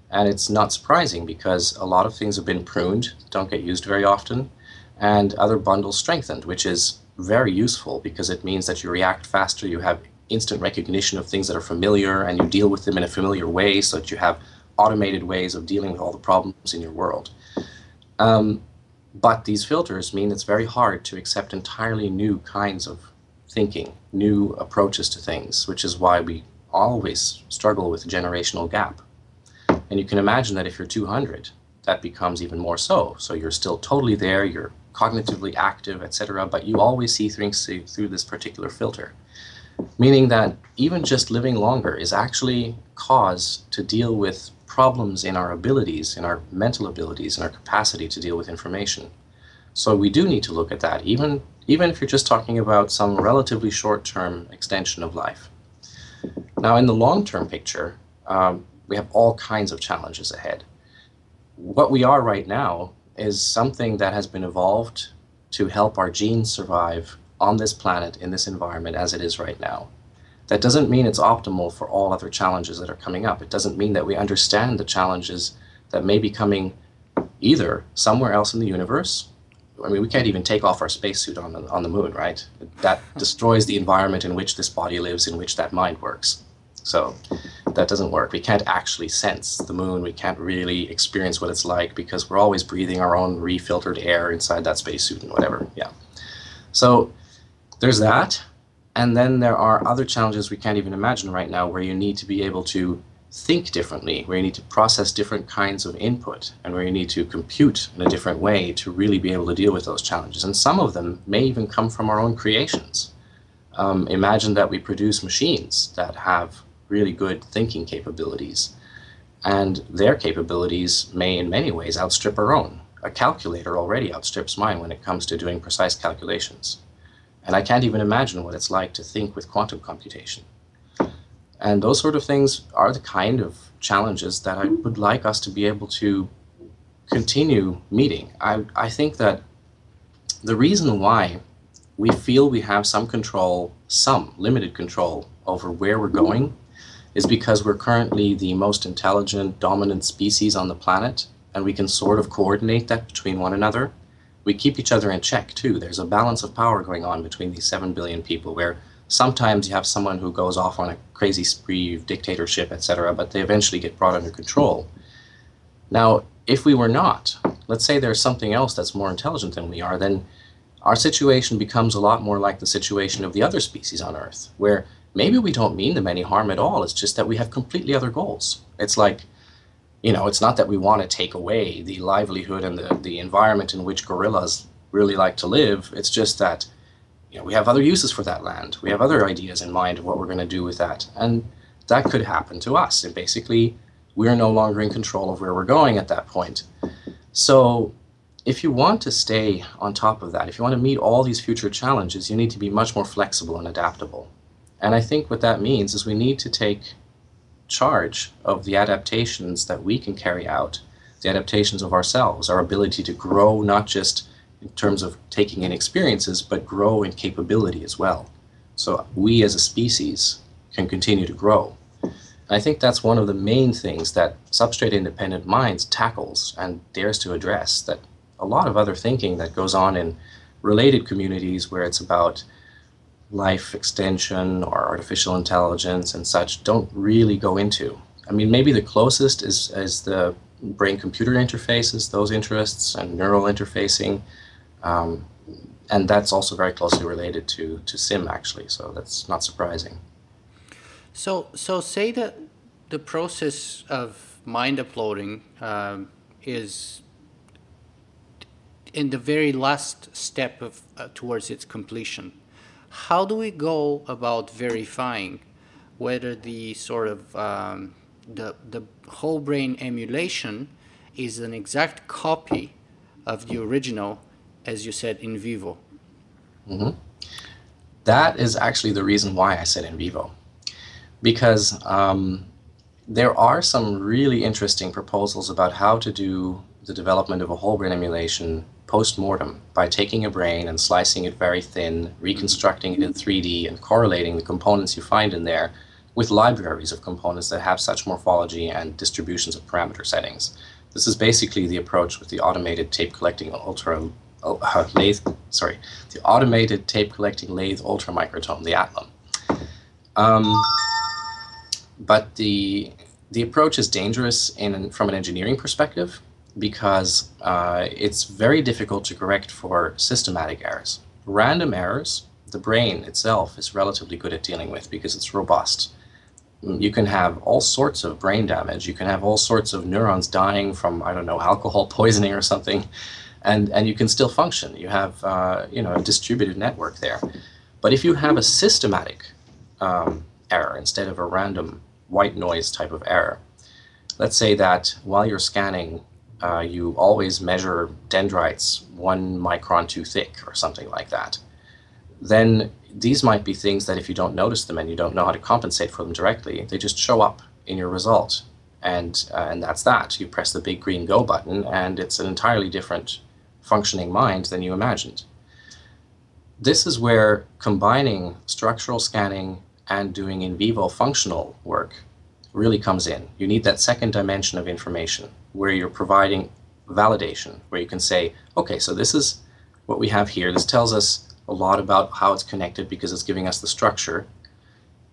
And it's not surprising because a lot of things have been pruned, don't get used very often and other bundles strengthened, which is very useful because it means that you react faster, you have instant recognition of things that are familiar, and you deal with them in a familiar way so that you have automated ways of dealing with all the problems in your world. Um, but these filters mean it's very hard to accept entirely new kinds of thinking, new approaches to things, which is why we always struggle with a generational gap. And you can imagine that if you're 200, that becomes even more so. So you're still totally there, you're cognitively active, etc., but you always see things through this particular filter. Meaning that even just living longer is actually cause to deal with problems in our abilities, in our mental abilities, in our capacity to deal with information. So we do need to look at that, even, even if you're just talking about some relatively short term extension of life. Now, in the long term picture, um, we have all kinds of challenges ahead. What we are right now is something that has been evolved to help our genes survive on this planet in this environment as it is right now. That doesn't mean it's optimal for all other challenges that are coming up. It doesn't mean that we understand the challenges that may be coming either somewhere else in the universe. I mean, we can't even take off our spacesuit on the, on the moon, right? That (laughs) destroys the environment in which this body lives, in which that mind works. So that doesn't work. We can't actually sense the moon. We can't really experience what it's like because we're always breathing our own refiltered air inside that spacesuit and whatever. Yeah. So there's that. And then there are other challenges we can't even imagine right now where you need to be able to think differently, where you need to process different kinds of input, and where you need to compute in a different way to really be able to deal with those challenges. And some of them may even come from our own creations. Um, imagine that we produce machines that have really good thinking capabilities. And their capabilities may, in many ways, outstrip our own. A calculator already outstrips mine when it comes to doing precise calculations. And I can't even imagine what it's like to think with quantum computation. And those sort of things are the kind of challenges that I would like us to be able to continue meeting. I, I think that the reason why we feel we have some control, some limited control over where we're going is because we're currently the most intelligent, dominant species on the planet, and we can sort of coordinate that between one another. We keep each other in check too. There's a balance of power going on between these 7 billion people where sometimes you have someone who goes off on a crazy spree of dictatorship, etc., but they eventually get brought under control. Now, if we were not, let's say there's something else that's more intelligent than we are, then our situation becomes a lot more like the situation of the other species on Earth, where maybe we don't mean them any harm at all. It's just that we have completely other goals. It's like, you know, it's not that we want to take away the livelihood and the, the environment in which gorillas really like to live. It's just that, you know, we have other uses for that land. We have other ideas in mind of what we're going to do with that. And that could happen to us. And basically, we're no longer in control of where we're going at that point. So if you want to stay on top of that, if you want to meet all these future challenges, you need to be much more flexible and adaptable. And I think what that means is we need to take charge of the adaptations that we can carry out, the adaptations of ourselves, our ability to grow not just in terms of taking in experiences, but grow in capability as well. So we as a species can continue to grow. And I think that's one of the main things that substrate independent minds tackles and dares to address that a lot of other thinking that goes on in related communities where it's about life extension or artificial intelligence and such don't really go into. I mean, maybe the closest is, is the brain computer interfaces, those interests, and neural interfacing. Um, and that's also very closely related to, to SIM, actually, so that's not surprising. So, so say that the process of mind uploading um, is in the very last step of uh, towards its completion. How do we go about verifying whether the sort of um, the the whole brain emulation is an exact copy of the original, as you said in vivo? Mm-hmm. That is actually the reason why I said in vivo, because um, there are some really interesting proposals about how to do the development of a whole brain emulation post-mortem by taking a brain and slicing it very thin, reconstructing it in 3D and correlating the components you find in there with libraries of components that have such morphology and distributions of parameter settings. This is basically the approach with the automated tape collecting ultra uh, lathe, sorry, the automated tape collecting lathe ultra ultramicrotome, the ATLUM. Um, but the the approach is dangerous in from an engineering perspective because uh, it's very difficult to correct for systematic errors. Random errors, the brain itself is relatively good at dealing with because it's robust. Mm, you can have all sorts of brain damage. You can have all sorts of neurons dying from, I don't know, alcohol (laughs) poisoning or something, and, and you can still function. You have uh, you know, a distributed network there. But if you have a systematic um, error instead of a random white noise type of error, let's say that while you're scanning uh, you always measure dendrites one micron too thick or something like that, then these might be things that if you don't notice them and you don't know how to compensate for them directly, they just show up in your result. And, uh, and that's that. You press the big green go button, and it's an entirely different functioning mind than you imagined. This is where combining structural scanning and doing in vivo functional work really comes in. You need that second dimension of information where you're providing validation, where you can say, okay, so this is what we have here. This tells us a lot about how it's connected because it's giving us the structure.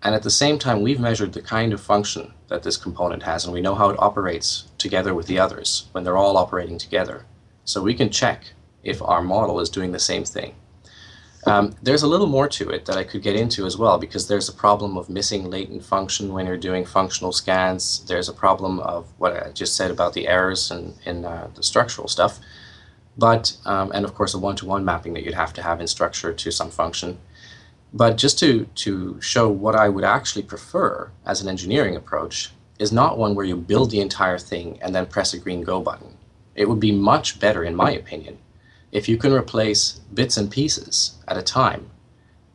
And at the same time, we've measured the kind of function that this component has, and we know how it operates together with the others when they're all operating together. So we can check if our model is doing the same thing. Um, there's a little more to it that I could get into as well because there's a problem of missing latent function when you're doing functional scans. There's a problem of what I just said about the errors in, in uh, the structural stuff. But, um, and of course, a one to one mapping that you'd have to have in structure to some function. But just to, to show what I would actually prefer as an engineering approach is not one where you build the entire thing and then press a green go button. It would be much better, in my opinion, if you can replace bits and pieces at a time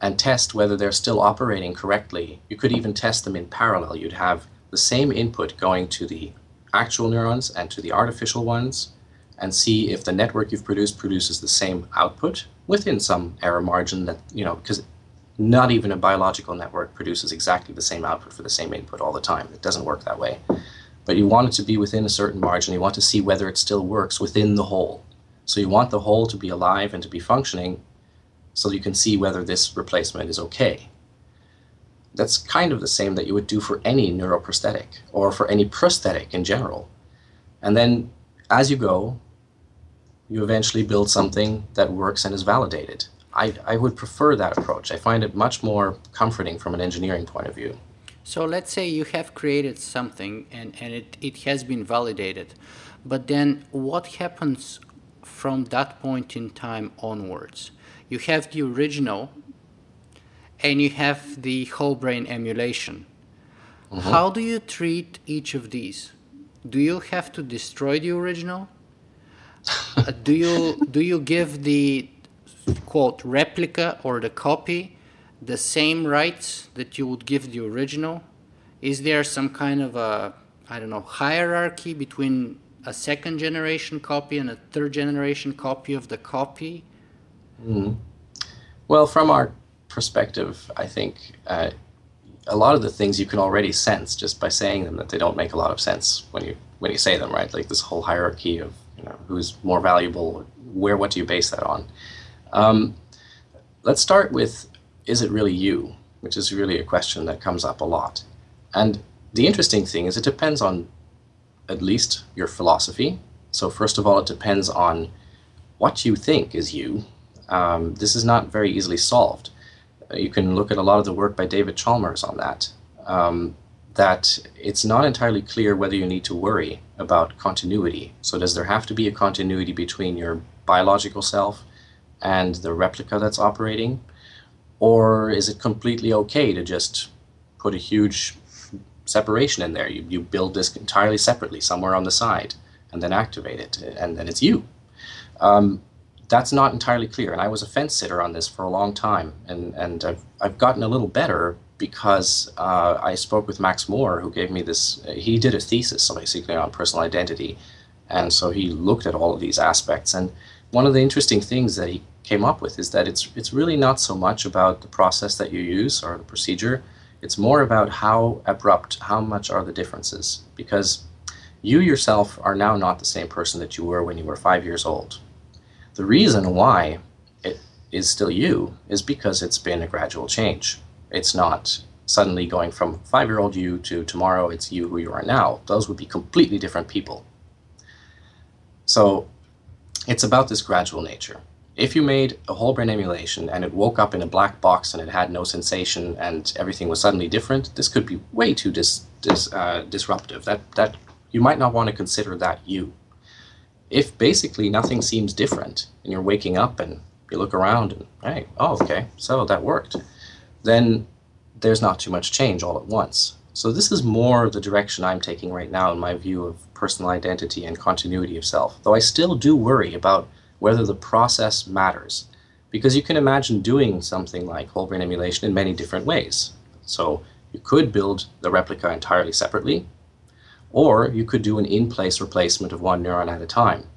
and test whether they're still operating correctly, you could even test them in parallel. You'd have the same input going to the actual neurons and to the artificial ones and see if the network you've produced produces the same output within some error margin that, you know, because not even a biological network produces exactly the same output for the same input all the time. It doesn't work that way. But you want it to be within a certain margin. You want to see whether it still works within the whole. So you want the whole to be alive and to be functioning so you can see whether this replacement is okay. That's kind of the same that you would do for any neuroprosthetic or for any prosthetic in general. And then as you go, you eventually build something that works and is validated. I, I would prefer that approach. I find it much more comforting from an engineering point of view. So let's say you have created something and, and it, it has been validated, but then what happens from that point in time onwards. You have the original and you have the whole brain emulation. Mm-hmm. How do you treat each of these? Do you have to destroy the original? uh, do you (laughs) do you give the quote replica or the copy the same rights that you would give the original? Is there some kind of a I don't know hierarchy between a second generation copy and a third generation copy of the copy? Mm. Well, from our perspective, I think uh, a lot of the things you can already sense just by saying them that they don't make a lot of sense when you when you say them, right? Like this whole hierarchy of you know who's more valuable, where what do you base that on? Um, let's start with is it really you, which is really a question that comes up a lot. And the interesting thing is it depends on at least your philosophy. So first of all, it depends on what you think is you. Um, this is not very easily solved. You can look at a lot of the work by David Chalmers on that. Um, that it's not entirely clear whether you need to worry about continuity. So, does there have to be a continuity between your biological self and the replica that's operating? Or is it completely okay to just put a huge separation in there? You, you build this entirely separately somewhere on the side and then activate it, and then it's you. Um, that's not entirely clear. And I was a fence sitter on this for a long time, and, and I've, I've gotten a little better because uh, I spoke with Max More, who gave me this. He did a thesis, basically on personal identity, and so he looked at all of these aspects. And one of the interesting things that he came up with is that it's it's really not so much about the process that you use or the procedure. It's more about how abrupt, how much are the differences, because you yourself are now not the same person that you were when you were five years old. The reason why it is still you is because it's been a gradual change it's not suddenly going from five year old you to tomorrow it's you who you are now. Those would be completely different people. So it's about this gradual nature. If you made a whole brain emulation and it woke up in a black box and it had no sensation and everything was suddenly different, this could be way too dis, dis, uh, disruptive. That, that you might not want to consider that you. If basically nothing seems different and you're waking up and you look around and hey, oh okay, so that worked then there's not too much change all at once. So this is more the direction I'm taking right now in my view of personal identity and continuity of self. Though I still do worry about whether the process matters. Because you can imagine doing something like whole brain emulation in many different ways. So you could build the replica entirely separately, or you could do an in-place replacement of one neuron at a time.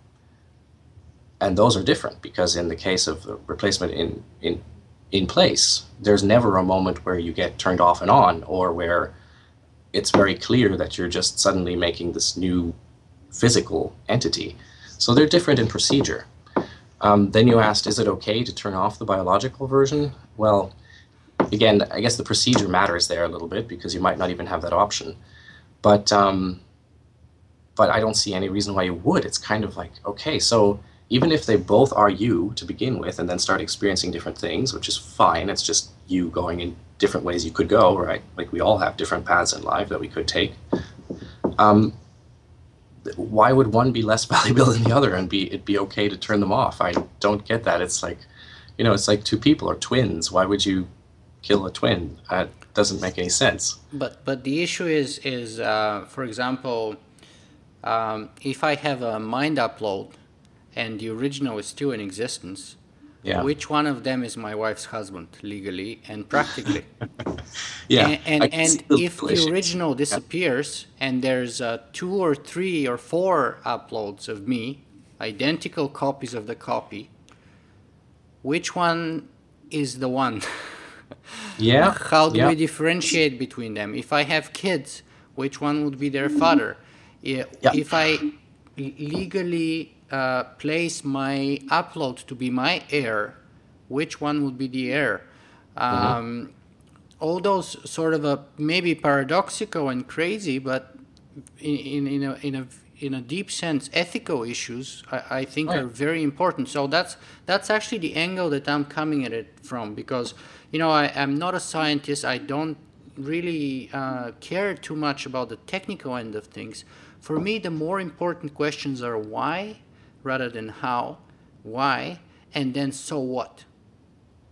And those are different because in the case of the replacement in, in in place. There's never a moment where you get turned off and on or where it's very clear that you're just suddenly making this new physical entity. So they're different in procedure. Um, then you asked, is it okay to turn off the biological version? Well, again, I guess the procedure matters there a little bit because you might not even have that option. But um, but I don't see any reason why you would. It's kind of like okay, so even if they both are you to begin with and then start experiencing different things, which is fine, it's just you going in different ways you could go, right? Like we all have different paths in life that we could take. Um, why would one be less (laughs) valuable than the other and be it be okay to turn them off? I don't get that. It's like, you know, it's like two people or twins. Why would you kill a twin? That doesn't make any sense. But but the issue is is uh, for example, um, if I have a mind upload and the original is still in existence, yeah. which one of them is my wife's husband legally and practically? (laughs) yeah. And, and, and if the original disappears yeah. and there's uh, two or three or four uploads of me, identical copies of the copy, which one is the one? (laughs) yeah. (laughs) How do yeah. we differentiate between them? If I have kids, which one would be their father? If I legally uh, place my upload to be my heir, which one would be the heir? Mm-hmm. Um. All those sort of a maybe paradoxical and crazy, but in, in, in, a, in a in a deep sense, ethical issues I, I think are very important. So that's that's actually the angle that I'm coming at it from because you know I, am not a scientist. I don't really uh, care too much about the technical end of things. For me, the more important questions are why rather than how, why, and then so what.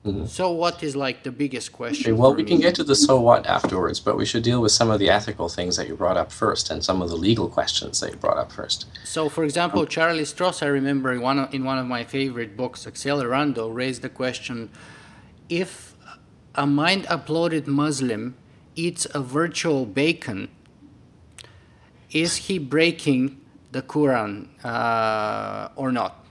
Mm-hmm. So, what is like the biggest question? Okay, well, we me? can get to the so what afterwards, but we should deal with some of the ethical things that you brought up first and some of the legal questions that you brought up first. So, for example, um, Charlie Stross, I remember in one of, in one of my favorite books, Accelerando, raised the question if a mind uploaded Muslim eats a virtual bacon, is he breaking the Quran uh, or not?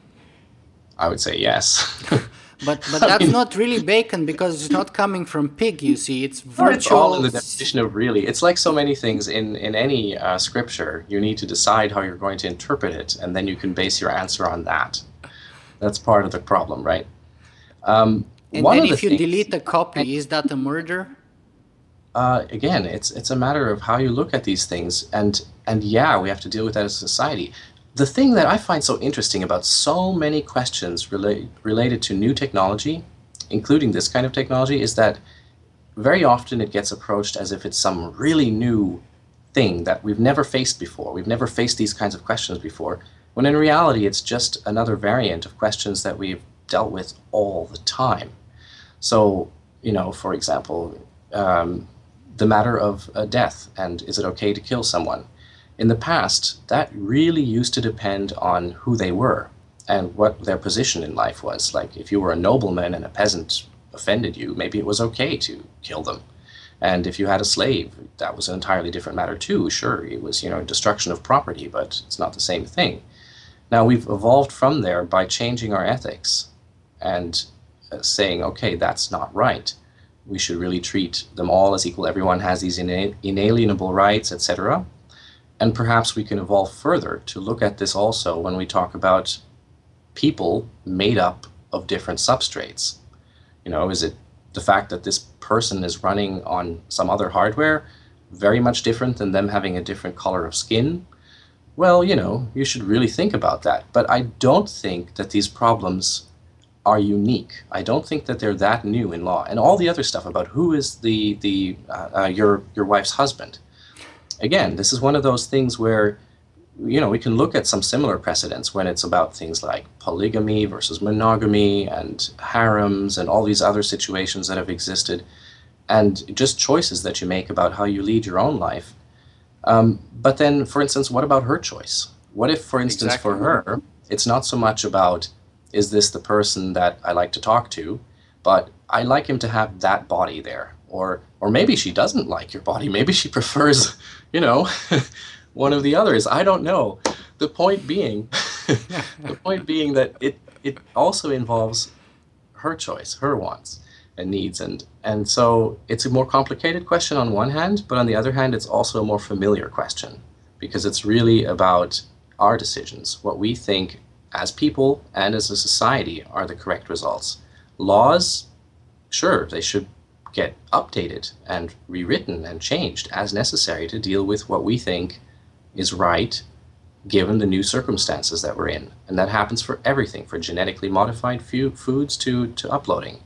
I would say yes. (laughs) But but (laughs) that's mean, not really bacon because it's not coming from pig. You see, it's virtual. It's all in the definition of really. It's like so many things in in any uh, scripture. You need to decide how you're going to interpret it, and then you can base your answer on that. That's part of the problem, right? Um, and then if you things, delete a copy, (laughs) is that a murder? Uh, again, it's it's a matter of how you look at these things, and and yeah, we have to deal with that as a society the thing that I find so interesting about so many questions relate, related to new technology, including this kind of technology, is that very often it gets approached as if it's some really new thing that we've never faced before. We've never faced these kinds of questions before, when in reality it's just another variant of questions that we've dealt with all the time. So, you know, for example, um, the matter of uh, death and is it okay to kill someone? In the past, that really used to depend on who they were and what their position in life was. Like if you were a nobleman and a peasant offended you, maybe it was okay to kill them. And if you had a slave, that was an entirely different matter too. Sure, it was, you know, destruction of property, but it's not the same thing. Now we've evolved from there by changing our ethics and uh, saying, okay, that's not right. We should really treat them all as equal. Everyone has these inalienable rights, etc. And perhaps we can evolve further to look at this also when we talk about people made up of different substrates. You know, is it the fact that this person is running on some other hardware very much different than them having a different color of skin? Well, you know, you should really think about that. But I don't think that these problems are unique. I don't think that they're that new in law. And all the other stuff about who is the the uh, uh, your your wife's husband again, this is one of those things where you know we can look at some similar precedents when it's about things like polygamy versus monogamy and harems and all these other situations that have existed and just choices that you make about how you lead your own life um, but then for instance what about her choice what if for instance exactly. for her it's not so much about is this the person that i like to talk to? But i like him to have that body there. Or or maybe she doesn't like your body. (laughs) Maybe she prefers you know (laughs) one of the others. I don't know. The point being (laughs) the point being that it it also involves her choice her wants and needs. And and so it's a more complicated question on one hand but on the other hand it's also a more familiar question because it's really about our decisions what we think as people and as a society are the correct results laws sure they should get updated and rewritten and changed as necessary to deal with what we think is right given the new circumstances that we're in. And that happens for everything, for genetically modified foods to, to uploading.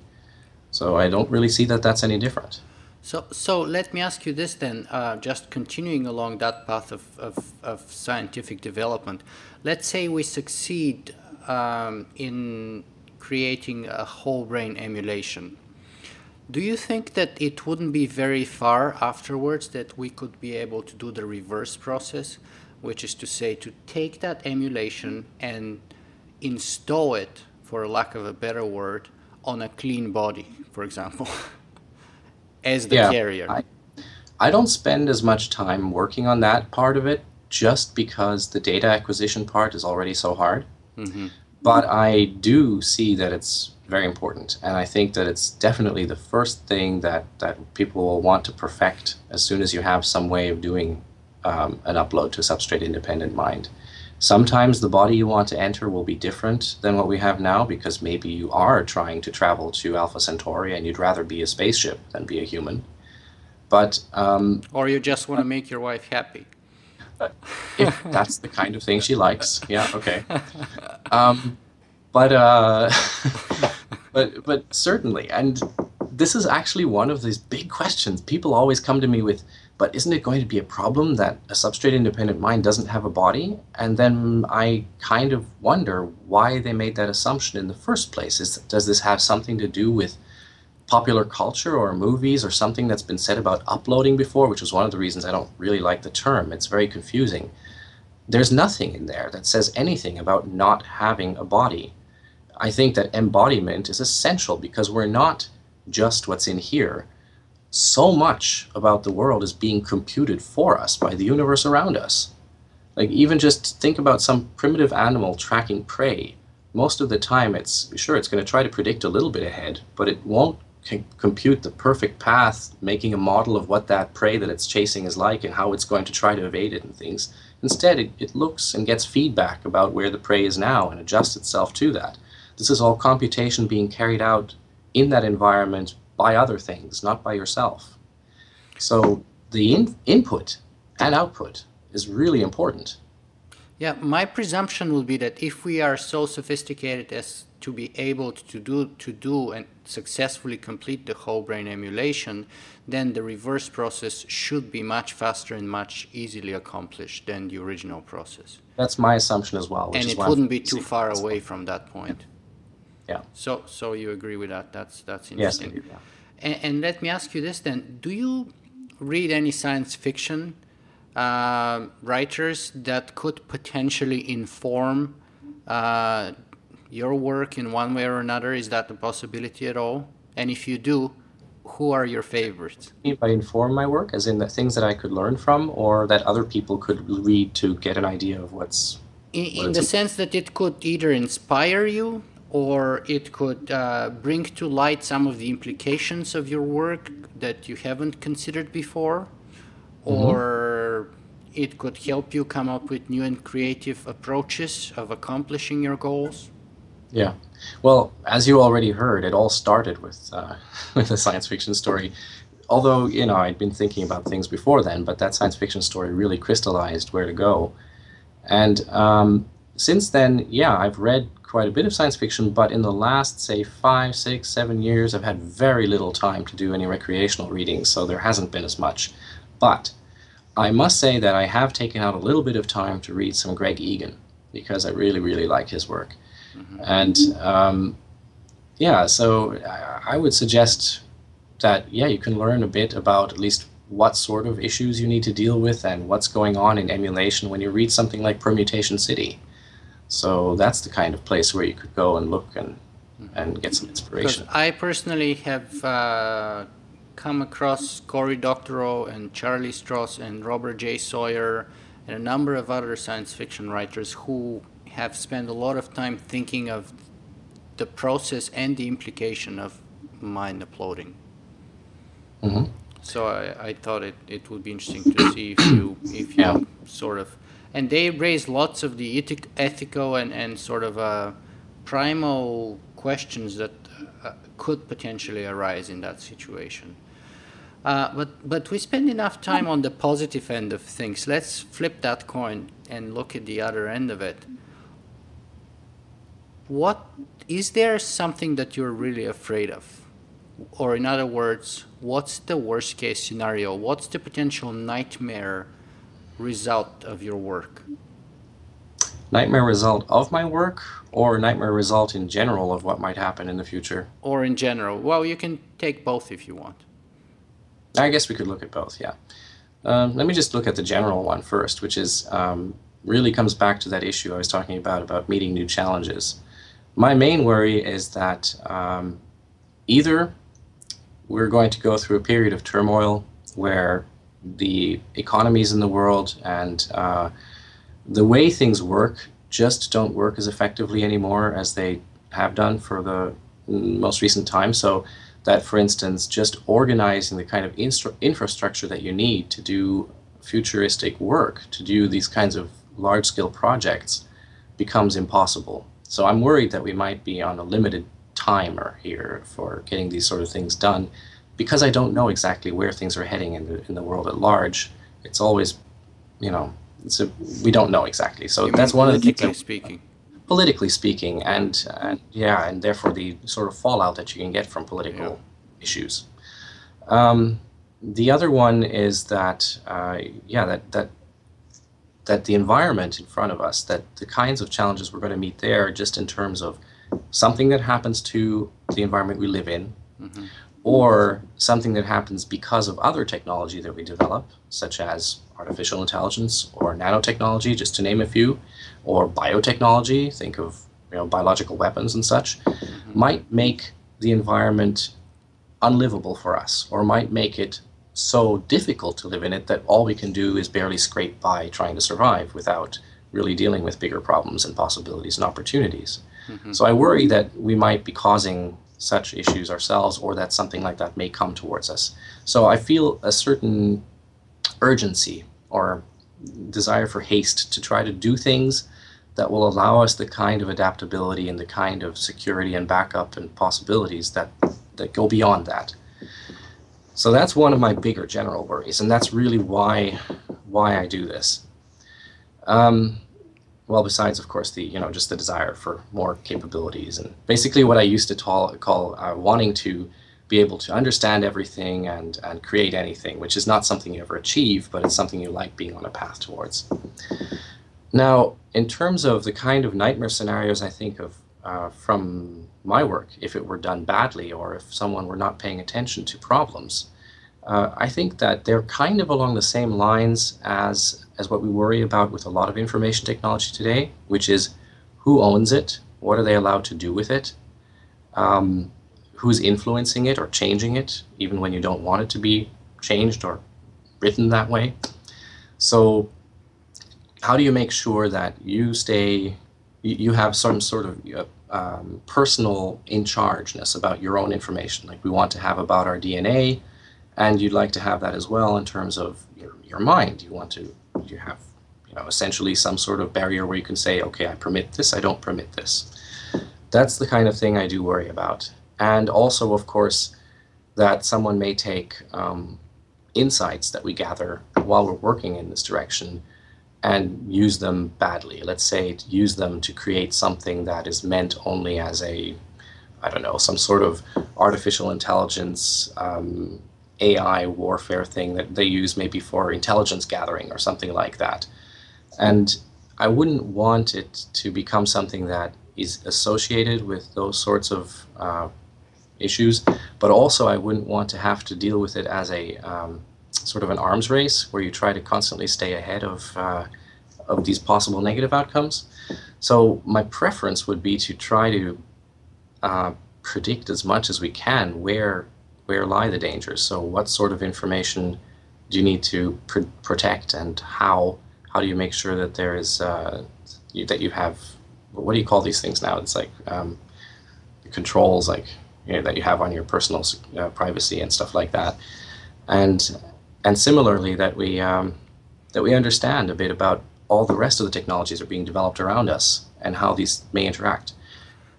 So I don't really see that that's any different. So, so let me ask you this then, uh, just continuing along that path of, of, of, scientific development. Let's say we succeed um, in creating a whole brain emulation do you think that it wouldn't be very far afterwards that we could be able to do the reverse process, which is to say, to take that emulation and install it, for lack of a better word, on a clean body, for example, (laughs) as the yeah, carrier? I, I don't spend as much time working on that part of it just because the data acquisition part is already so hard. Mm-hmm. But I do see that it's very important. And I think that it's definitely the first thing that, that people will want to perfect as soon as you have some way of doing um, an upload to substrate independent mind. Sometimes the body you want to enter will be different than what we have now because maybe you are trying to travel to Alpha Centauri and you'd rather be a spaceship than be a human. But um, or you just want to make your wife happy. (laughs) if that's the kind of thing she likes, yeah, okay. (laughs) Um, but uh, (laughs) but but certainly, and this is actually one of these big questions. People always come to me with, "But isn't it going to be a problem that a substrate-independent mind doesn't have a body?" And then I kind of wonder why they made that assumption in the first place. Is does this have something to do with popular culture or movies or something that's been said about uploading before, which was one of the reasons I don't really like the term. It's very confusing. There's nothing in there that says anything about not having a body. I think that embodiment is essential because we're not just what's in here. So much about the world is being computed for us by the universe around us. Like, even just think about some primitive animal tracking prey. Most of the time, it's sure it's going to try to predict a little bit ahead, but it won't c- compute the perfect path, making a model of what that prey that it's chasing is like and how it's going to try to evade it and things. Instead, it, it looks and gets feedback about where the prey is now and adjusts itself to that. This is all computation being carried out in that environment by other things, not by yourself. So the in- input and output is really important. Yeah, my presumption would be that if we are so sophisticated as to be able to do to do and successfully complete the whole brain emulation, then the reverse process should be much faster and much easily accomplished than the original process. That's my assumption as well. and it wouldn't be too far away from that point. Yeah. So, so you agree with that? That's that's Yes, interesting. do. Yeah. And, and let me ask you this then: Do you read any science fiction uh, writers that could potentially inform uh, your work in one way or another? Is that a possibility at all? And if you do, who are your favorites? mean by inform my work, as in the things that I could learn from, or that other people could read to get an idea of what's. In, in the sense that it could either inspire you or it could uh, bring to light some of the implications of your work that you haven't considered before, or it could help you come up with new and creative approaches of accomplishing your goals. Yeah. Well, as you already heard, it all started with uh, (laughs) with a science fiction story. Although you know I'd been thinking about things before then, but that science fiction story really crystallized where to go. And um, since then, yeah, I've read quite a bit of science fiction, but in the last say five, six, seven years, I've had very little time to do any recreational reading, so there hasn't been as much. But I must say that I have taken out a little bit of time to read some Greg Egan because I really, really like his work. And um, yeah, so I, I would suggest that, yeah, you can learn a bit about at least what sort of issues you need to deal with and what's going on in emulation when you read something like Permutation City. So that's the kind of place where you could go and look and, and get some inspiration. I personally have uh, come across Cory Doctorow and Charlie Stross and Robert J. Sawyer and a number of other science fiction writers who have spent a lot of time thinking of the process and the implication of mind uploading. Mhm. So I, I thought it, it would be interesting to see if you if you Yeah. sort of and they raise lots of the ethic, ethical and, and sort of uh, primal questions that uh, could potentially arise in that situation. Uh, but but we spend enough time on the positive end of things. Let's flip that coin and look at the other end of it. What is there something that you're really afraid of? Or in other words, what's the worst case scenario? What's the potential nightmare result of your work? Nightmare result of my work or nightmare result in general of what might happen in the future? Or in general? Well, you can take both if you want. I guess we could look at both, yeah. Um, let me just look at the general one first, which is um, really comes back to that issue I was talking about about meeting new challenges. My main worry is that um, either we're going to go through a period of turmoil where the economies in the world and uh, the way things work just don't work as effectively anymore as they have done for the most recent time. So that, for instance, just organizing the kind of instru- infrastructure that you need to do futuristic work, to do these kinds of large scale projects, becomes impossible. So I'm worried that we might be on a limited timer here for getting these sort of things done because I don't know exactly where things are heading in the, in the world at large. It's always, you know, it's a, we don't know exactly. So You that's one of the things politically speaking. politically speaking, and, and yeah, and therefore the sort of fallout that you can get from political issues. Um, the other one is that, uh, yeah, that that that the environment in front of us, that the kinds of challenges we're going to meet there, just in terms of something that happens to the environment we live in, or something that happens because of other technology that we develop, such as artificial intelligence or nanotechnology, just to name a few, or biotechnology, think of you know, biological weapons and such, mm-hmm. might make the environment unlivable for us, or might make it so difficult to live in it that all we can do is barely scrape by trying to survive without really dealing with bigger problems and possibilities and opportunities. Mm-hmm. So I worry that we might be causing such issues ourselves or that something like that may come towards us. So I feel a certain urgency or desire for haste to try to do things that will allow us the kind of adaptability and the kind of security and backup and possibilities that, that go beyond that. So that's one of my bigger general worries, and that's really why why I do this. Um, well, besides, of course, the you know just the desire for more capabilities and basically what I used to call, call uh, wanting to be able to understand everything and and create anything, which is not something you ever achieve, but it's something you like being on a path towards. Now, in terms of the kind of nightmare scenarios I think of uh, from my work, if it were done badly or if someone were not paying attention to problems, uh, I think that they're kind of along the same lines as as what we worry about with a lot of information technology today, which is who owns it, what are they allowed to do with it, um, who's influencing it or changing it, even when you don't want it to be changed or written that way. So, how do you make sure that you stay, you have some sort of um, personal in chargeness about your own information? Like we want to have about our DNA, and you'd like to have that as well in terms of your, your mind. You want to you have you know essentially some sort of barrier where you can say, okay, I permit this, I don't permit this. That's the kind of thing I do worry about, and also, of course, that someone may take um, insights that we gather while we're working in this direction and use them badly. Let's say use them to create something that is meant only as a, I don't know, some sort of artificial intelligence um, AI warfare thing that they use maybe for intelligence gathering or something like that. And I wouldn't want it to become something that is associated with those sorts of uh, issues, but also I wouldn't want to have to deal with it as a um, sort of an arms race where you try to constantly stay ahead of uh, of these possible negative outcomes. So my preference would be to try to uh, predict as much as we can where where lie the dangers? So, what sort of information do you need to pr- protect, and how how do you make sure that there is uh, you, that you have what do you call these things now? It's like um, controls, like you know, that you have on your personal uh, privacy and stuff like that, and and similarly that we um, that we understand a bit about all the rest of the technologies that are being developed around us and how these may interact.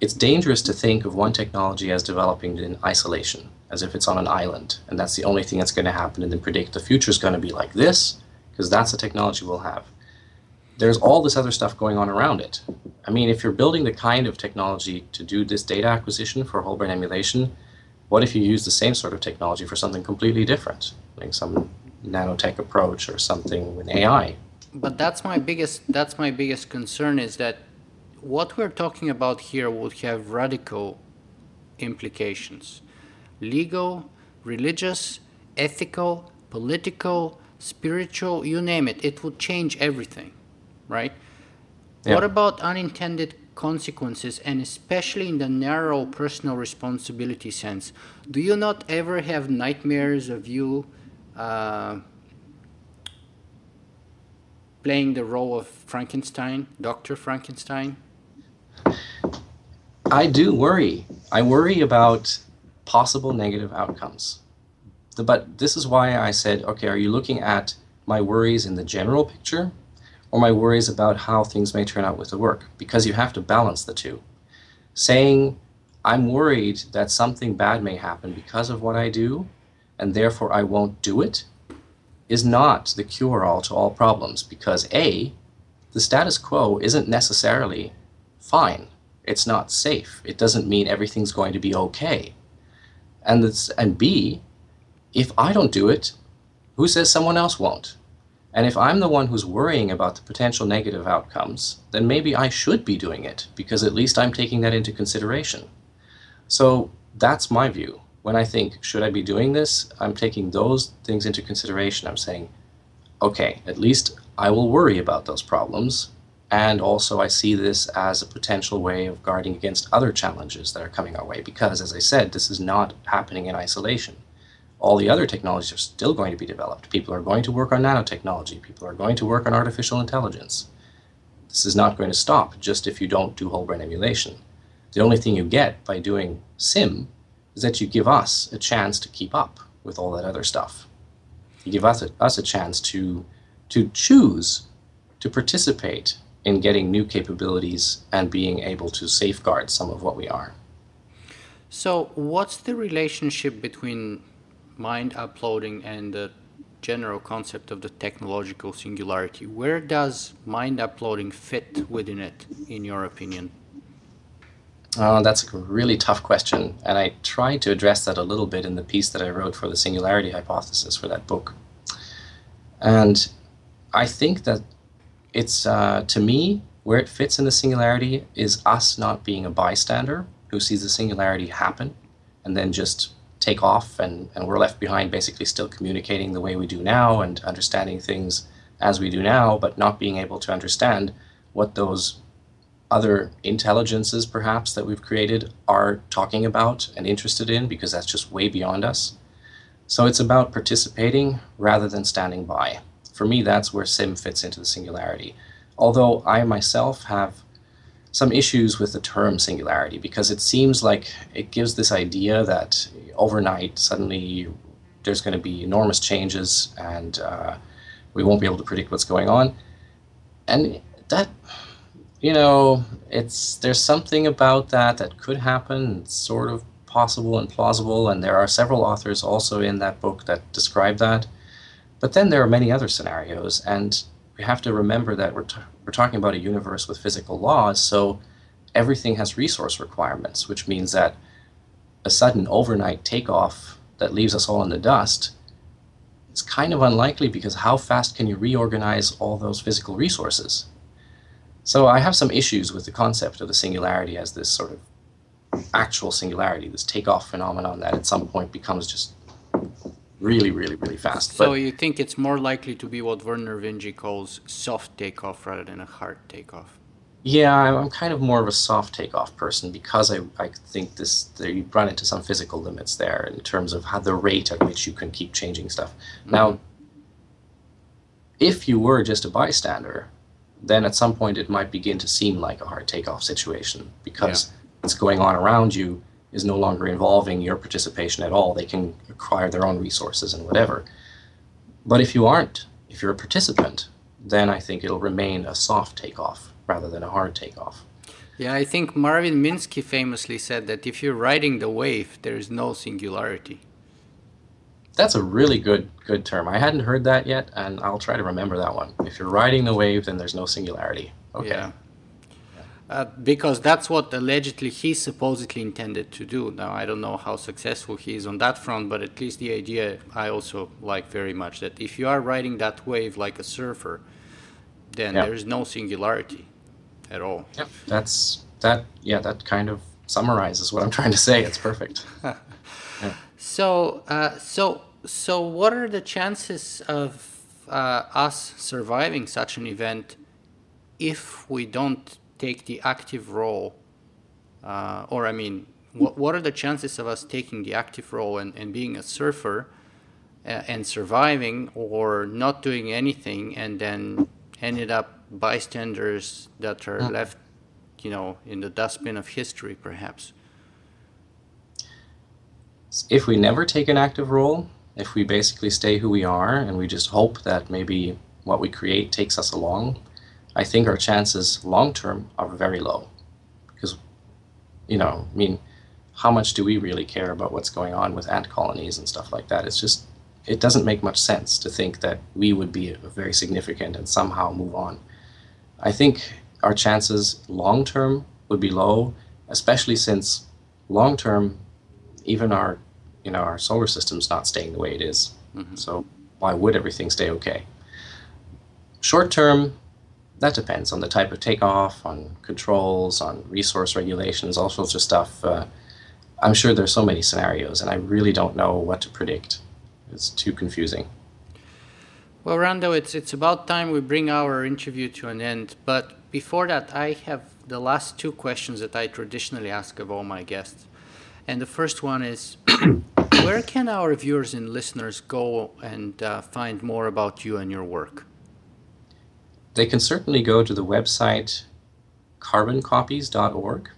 It's dangerous to think of one technology as developing in isolation as if it's on an island and that's the only thing that's going to happen and then predict the future is going to be like this because that's the technology we'll have there's all this other stuff going on around it i mean if you're building the kind of technology to do this data acquisition for whole brain emulation what if you use the same sort of technology for something completely different like some nanotech approach or something with ai but that's my biggest that's my biggest concern is that what we're talking about here would have radical implications legal, religious, ethical, political, spiritual, you name it. It would change everything, right? Yeah. What about unintended consequences, and especially in the narrow personal responsibility sense? Do you not ever have nightmares of you uh, playing the role of Frankenstein, Dr. Frankenstein? I do worry. I worry about possible negative outcomes. But this is why I said, okay, are you looking at my worries in the general picture or my worries about how things may turn out with the work? Because you have to balance the two. Saying, I'm worried that something bad may happen because of what I do, and therefore I won't do it, is not the cure all to all problems because A, the status quo isn't necessarily fine. It's not safe. It doesn't mean everything's going to be okay. And, and B, if I don't do it, who says someone else won't? And if I'm the one who's worrying about the potential negative outcomes, then maybe I should be doing it because at least I'm taking that into consideration. So that's my view. when I think, should I be doing this? I'm taking those things into consideration. I'm saying, okay, at least I will worry about those problems. And also, I see this as a potential way of guarding against other challenges that are coming our way. Because, as I said, this is not happening in isolation. All the other technologies are still going to be developed. People are going to work on nanotechnology. People are going to work on artificial intelligence. This is not going to stop just if you don't do whole brain emulation. The only thing you get by doing SIM is that you give us a chance to keep up with all that other stuff. You give us a, us a chance to, to choose to participate in getting new capabilities and being able to safeguard some of what we are. So, what's the relationship between mind uploading and the general concept of the technological singularity? Where does mind uploading fit within it, in your opinion? Oh, that's a really tough question, and I tried to address that a little bit in the piece that I wrote for the singularity hypothesis for that book. And I think that it's, uh, to me, where it fits in the singularity is us not being a bystander who sees the singularity happen and then just take off, and, and we're left behind basically still communicating the way we do now and understanding things as we do now, but not being able to understand what those other intelligences perhaps that we've created are talking about and interested in because that's just way beyond us. So it's about participating rather than standing by. For me, that's where SIM fits into the singularity. Although I myself have some issues with the term singularity because it seems like it gives this idea that overnight suddenly there's going to be enormous changes and uh, we won't be able to predict what's going on. And that you know, it's there's something about that that could happen. It's sort of possible and plausible, and there are several authors also in that book that describe that. But then there are many other scenarios, and we have to remember that we're t- we're talking about a universe with physical laws, so everything has resource requirements, which means that a sudden overnight takeoff that leaves us all in the dust is kind of unlikely because how fast can you reorganize all those physical resources? So I have some issues with the concept of the singularity as this sort of actual singularity, this takeoff phenomenon that at some point becomes just really, really, really fast. So but, you think it's more likely to be what Vernor Vinge calls soft takeoff rather than a hard takeoff? Yeah, I'm kind of more of a soft takeoff person because I, I think this you run into some physical limits there in terms of how the rate at which you can keep changing stuff. Mm-hmm. Now, if you were just a bystander, then at some point it might begin to seem like a hard takeoff situation because yeah. what's going on around you is no longer involving your participation at all. They can acquire their own resources and whatever. But if you aren't, if you're a participant, then I think it'll remain a soft takeoff rather than a hard takeoff. Yeah, I think Marvin Minsky famously said that if you're riding the wave, there is no singularity. That's a really good good term. I hadn't heard that yet, and I'll try to remember that one. If you're riding the wave, then there's no singularity. Okay. Yeah. Uh, because that's what allegedly he supposedly intended to do. Now I don't know how successful he is on that front, but at least the idea I also like very much that if you are riding that wave like a surfer, then yeah. there's no singularity at all. Yep, that's that. Yeah, that kind of summarizes what I'm trying to say. It's perfect. (laughs) yeah. So, uh, so so, what are the chances of uh, us surviving such an event if we don't take the active role? Uh, or, I mean, what, what are the chances of us taking the active role and, and being a surfer uh, and surviving, or not doing anything and then ended up bystanders that are mm. left, you know, in the dustbin of history, perhaps? If we never take an active role, if we basically stay who we are and we just hope that maybe what we create takes us along, I think our chances long term are very low. Because, you know, I mean, how much do we really care about what's going on with ant colonies and stuff like that? It's just, it doesn't make much sense to think that we would be very significant and somehow move on. I think our chances long term would be low, especially since long term, even our you know our solar system's not staying the way it is. Mm-hmm. So why would everything stay okay? Short term, that depends on the type of takeoff, on controls, on resource regulations, all sorts of stuff. Uh, I'm sure there's so many scenarios, and I really don't know what to predict. It's too confusing. Well, Randal, it's it's about time we bring our interview to an end. But before that, I have the last two questions that I traditionally ask of all my guests. And the first one is, (coughs) where can our viewers and listeners go and uh, find more about you and your work? They can certainly go to the website carboncopies.org.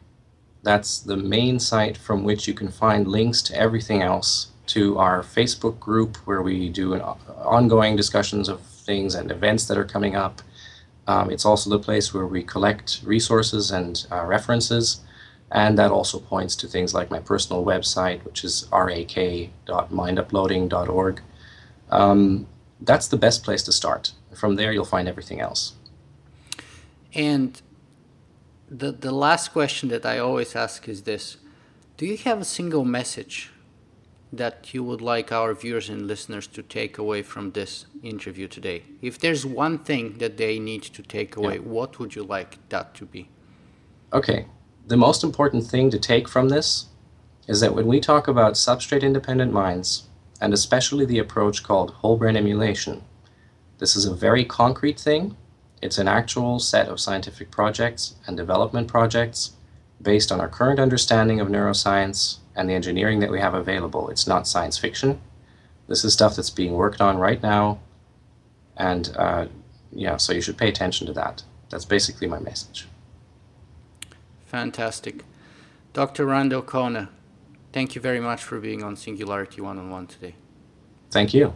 That's the main site from which you can find links to everything else to our Facebook group where we do an ongoing discussions of things and events that are coming up. Um, it's also the place where we collect resources and uh, references, and that also points to things like my personal website, which is rak.minduploading.org. Um, that's the best place to start. From there, you'll find everything else. And the the last question that I always ask is this: Do you have a single message that you would like our viewers and listeners to take away from this interview today? If there's one thing that they need to take away, yeah. what would you like that to be? Okay. The most important thing to take from this is that when we talk about substrate independent minds, and especially the approach called whole brain emulation, this is a very concrete thing. It's an actual set of scientific projects and development projects based on our current understanding of neuroscience and the engineering that we have available. It's not science fiction. This is stuff that's being worked on right now, and uh, yeah, so you should pay attention to that. That's basically my message. Fantastic. Dr. Randal Koene, thank you very much for being on Singularity One on One today. Thank you.